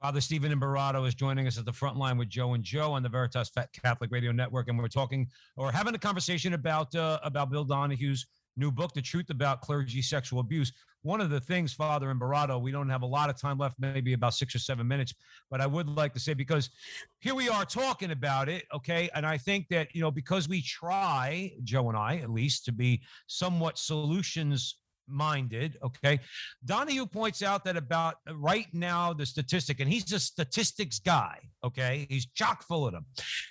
Father Stephen Imbarrato is joining us at the front line with Joe and Joe on the Veritas Catholic Radio Network, and we're talking or having a conversation about uh, about Bill Donohue's new book, The Truth About Clergy Sexual Abuse. One of the things, Father Imbarrato, we don't have a lot of time left, maybe about six or seven minutes, but I would like to say because here we are talking about it, okay? And I think that, you know, because we try, Joe and I at least, to be somewhat solutions minded. Okay. Donohue points out that about uh, right now, the statistic, and he's a statistics guy. Okay. He's chock full of them.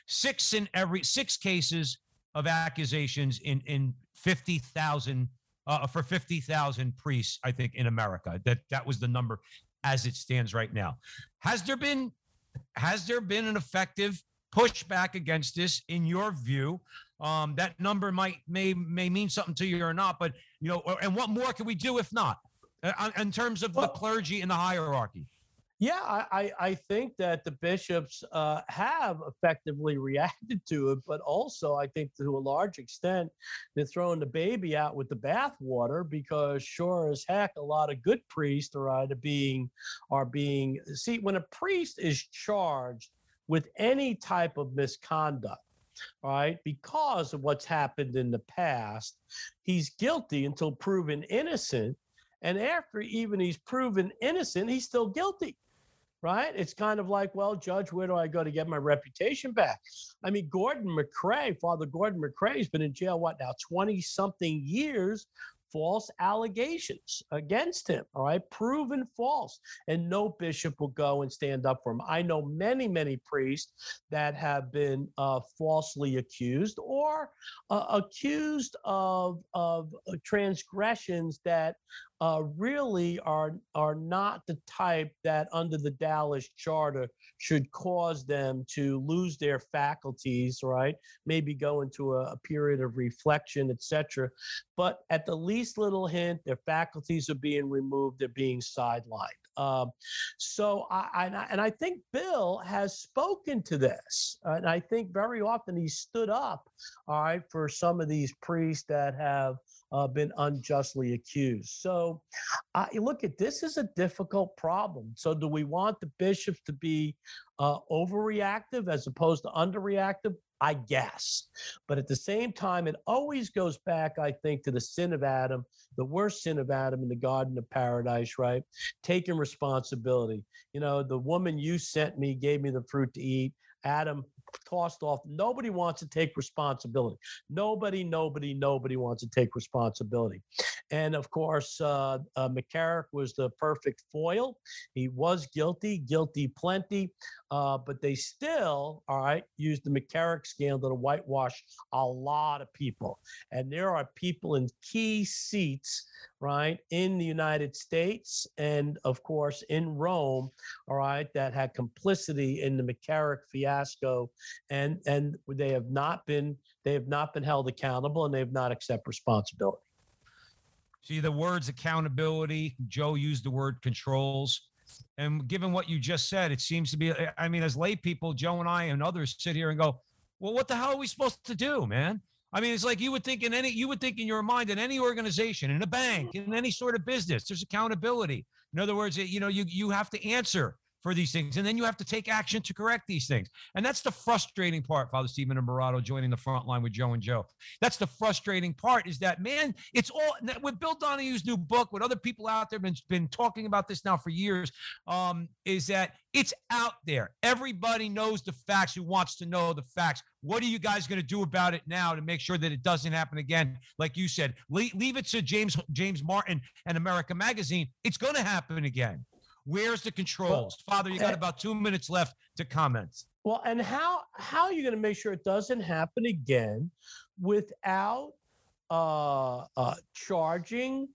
Six in every six cases of accusations in in 50,000 uh, for 50,000 priests, I think, in America. That that was the number as it stands right now. Has there been has there been an effective pushback against this in your view? Um, that number might may may mean something to you or not, but you know, and what more can we do if not, uh, in terms of the clergy and the hierarchy? Yeah, I, I, think that the bishops uh, have effectively *laughs* reacted to it, but also I think to a large extent they're throwing the baby out with the bathwater because sure as heck a lot of good priests are either being are being see when a priest is charged with any type of misconduct, right? Because of what's happened in the past, he's guilty until proven innocent. And after even he's proven innocent, he's still guilty right? It's kind of like, well, Judge, where do I go to get my reputation back? I mean, Gordon MacRae, Father Gordon MacRae, has been in jail, what now, 20 something years false allegations against him, all right, proven false. And no bishop will go and stand up for him. I know many, many priests that have been uh, falsely accused or uh, accused of, of uh, transgressions that uh, really are are not the type that under the Dallas Charter should cause them to lose their faculties, right? Maybe go into a, a period of reflection, etc. But at the least little hint, their faculties are being removed, they're being sidelined. Um, so I, I, and I think Bill has spoken to this, and I think very often he stood up, all right, for some of these priests that have uh, been unjustly accused. So, uh, look at this is a difficult problem. So, do we want the bishops to be uh, overreactive as opposed to underreactive? I guess. But at the same time, it always goes back, I think, to the sin of Adam, the worst sin of Adam in the Garden of Paradise, right? Taking responsibility. You know, the woman you sent me gave me the fruit to eat. Adam tossed off. Nobody wants to take responsibility. Nobody, nobody, nobody wants to take responsibility. And of course, uh, uh, McCarrick was the perfect foil. He was guilty, guilty plenty, uh, but they still, all right, use the McCarrick scandal to whitewash a lot of people. And there are people in key seats right, in the United States and, of course, in Rome, all right, that had complicity in the McCarrick fiasco, and and they have not been they have not been held accountable, and they have not accept responsibility. See the words accountability. Joe used the word controls. And given what you just said, it seems to be, I mean, as lay people, Joe and I and others sit here and go, well, what the hell are we supposed to do, man? I mean, it's like you would think in any, you would think in your mind in any organization, in a bank, in any sort of business, there's accountability. In other words, you know, you you have to answer for these things. And then you have to take action to correct these things. And that's the frustrating part, Father Stephen Imbarrato joining the front line with Joe and Joe. That's the frustrating part is that, man, it's all with Bill Donohue's new book, with other people out there been, been talking about this now for years, um, is that it's out there. Everybody knows the facts who wants to know the facts. What are you guys going to do about it now to make sure that it doesn't happen again? Like you said, leave, leave it to James James Martin and America Magazine. It's going to happen again. Where's the controls? Well, Father, you got about two minutes left to comment. Well, and how how are you going to make sure it doesn't happen again without uh, uh, charging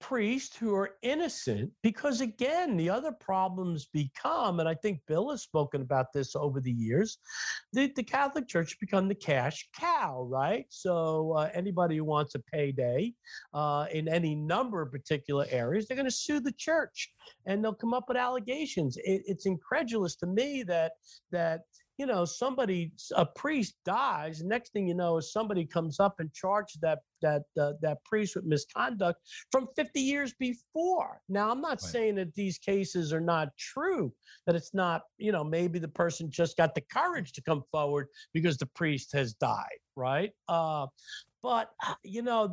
priests who are innocent because again the other problems become and i think bill has spoken about this over the years the, the catholic church become the cash cow right? So uh, anybody who wants a payday uh, in any number of particular areas they're going to sue the church and they'll come up with allegations. It, it's incredulous to me that that you know, somebody, a priest dies. Next thing you know is somebody comes up and charges that that uh, that priest with misconduct from 50 years before. Now, I'm not right. saying that these cases are not true. That it's not, you know, maybe the person just got the courage to come forward because the priest has died, right? Uh, but uh, you know,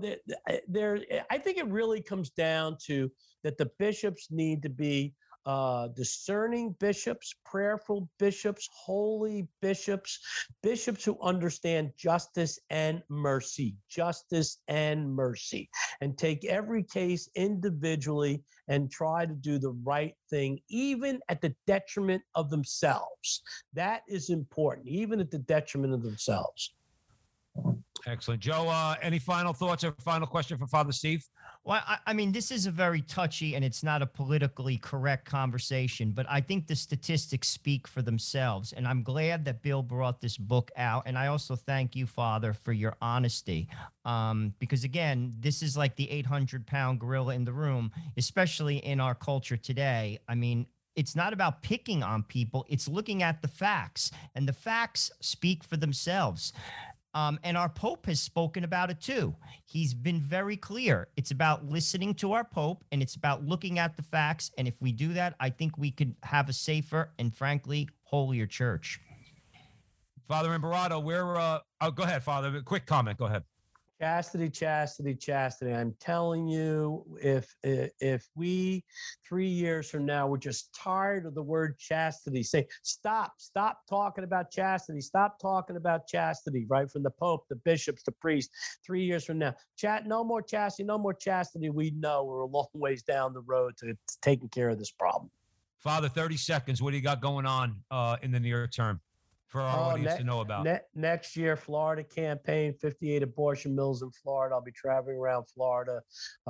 there, I think it really comes down to that the bishops need to be uh, discerning bishops, prayerful bishops, holy bishops, bishops who understand justice and mercy, justice and mercy, and take every case individually and try to do the right thing, even at the detriment of themselves. That is important, even at the detriment of themselves. Excellent. Joe, uh, any final thoughts or final question for Father Steve? Well, I, I, mean, this is a very touchy and it's not a politically correct conversation, but I think the statistics speak for themselves. And I'm glad that Bill brought this book out. And I also thank you, Father, for your honesty. Um, because again, this is like the 800 pound gorilla in the room, especially in our culture today. I mean, it's not about picking on people. It's looking at the facts, and the facts speak for themselves. Um, and our Pope has spoken about it too. He's been very clear. It's about listening to our Pope and it's about looking at the facts. And if we do that, I think we could have a safer and, frankly, holier church. Father Imbarrato, we're, uh, oh, go ahead, Father. Quick comment. Go ahead. Chastity, chastity, chastity. I'm telling you, if if we three years from now we're just tired of the word chastity, say stop, stop talking about chastity, stop talking about chastity, right? From the Pope, the bishops, the priests. Three years from now, chat, no more chastity, no more chastity. We know we're a long ways down the road to, taking care of this problem. Father, 30 seconds. What do you got going on uh, in the near term? For our Oh, audience ne- to know about. Ne- next year, Florida campaign, 58 abortion mills in Florida. I'll be traveling around Florida.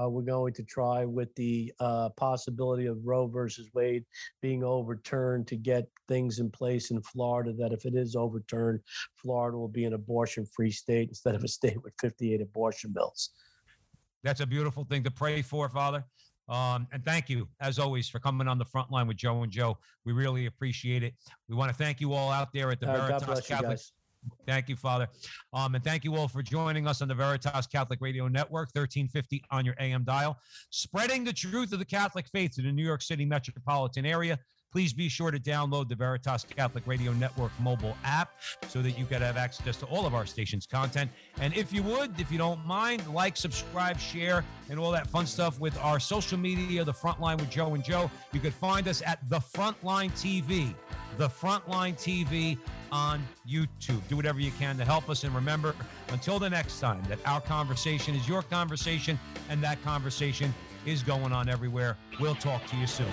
Uh, we're going to try with the uh, possibility of Roe versus Wade being overturned to get things in place in Florida that if it is overturned, Florida will be an abortion free state instead of a state with 58 abortion mills. That's a beautiful thing to pray for, Father. Um, and thank you, as always, for coming on the front line with Joe and Joe. We really appreciate it. We want to thank you all out there at the Uh, Veritas you Catholic. Thank you, Father. Um, and thank you all for joining us on the Veritas Catholic Radio Network, 1350 on your AM dial, spreading the truth of the Catholic faith to the New York City metropolitan area. Please be sure to download the Veritas Catholic Radio Network mobile app so that you can have access to all of our station's content. And if you would, if you don't mind, like, subscribe, share, and all that fun stuff with our social media, The Frontline with Joe and Joe. You could find us at The Frontline TV, The Frontline TV on YouTube. Do whatever you can to help us. And remember, until the next time, that our conversation is your conversation and that conversation is going on everywhere. We'll talk to you soon.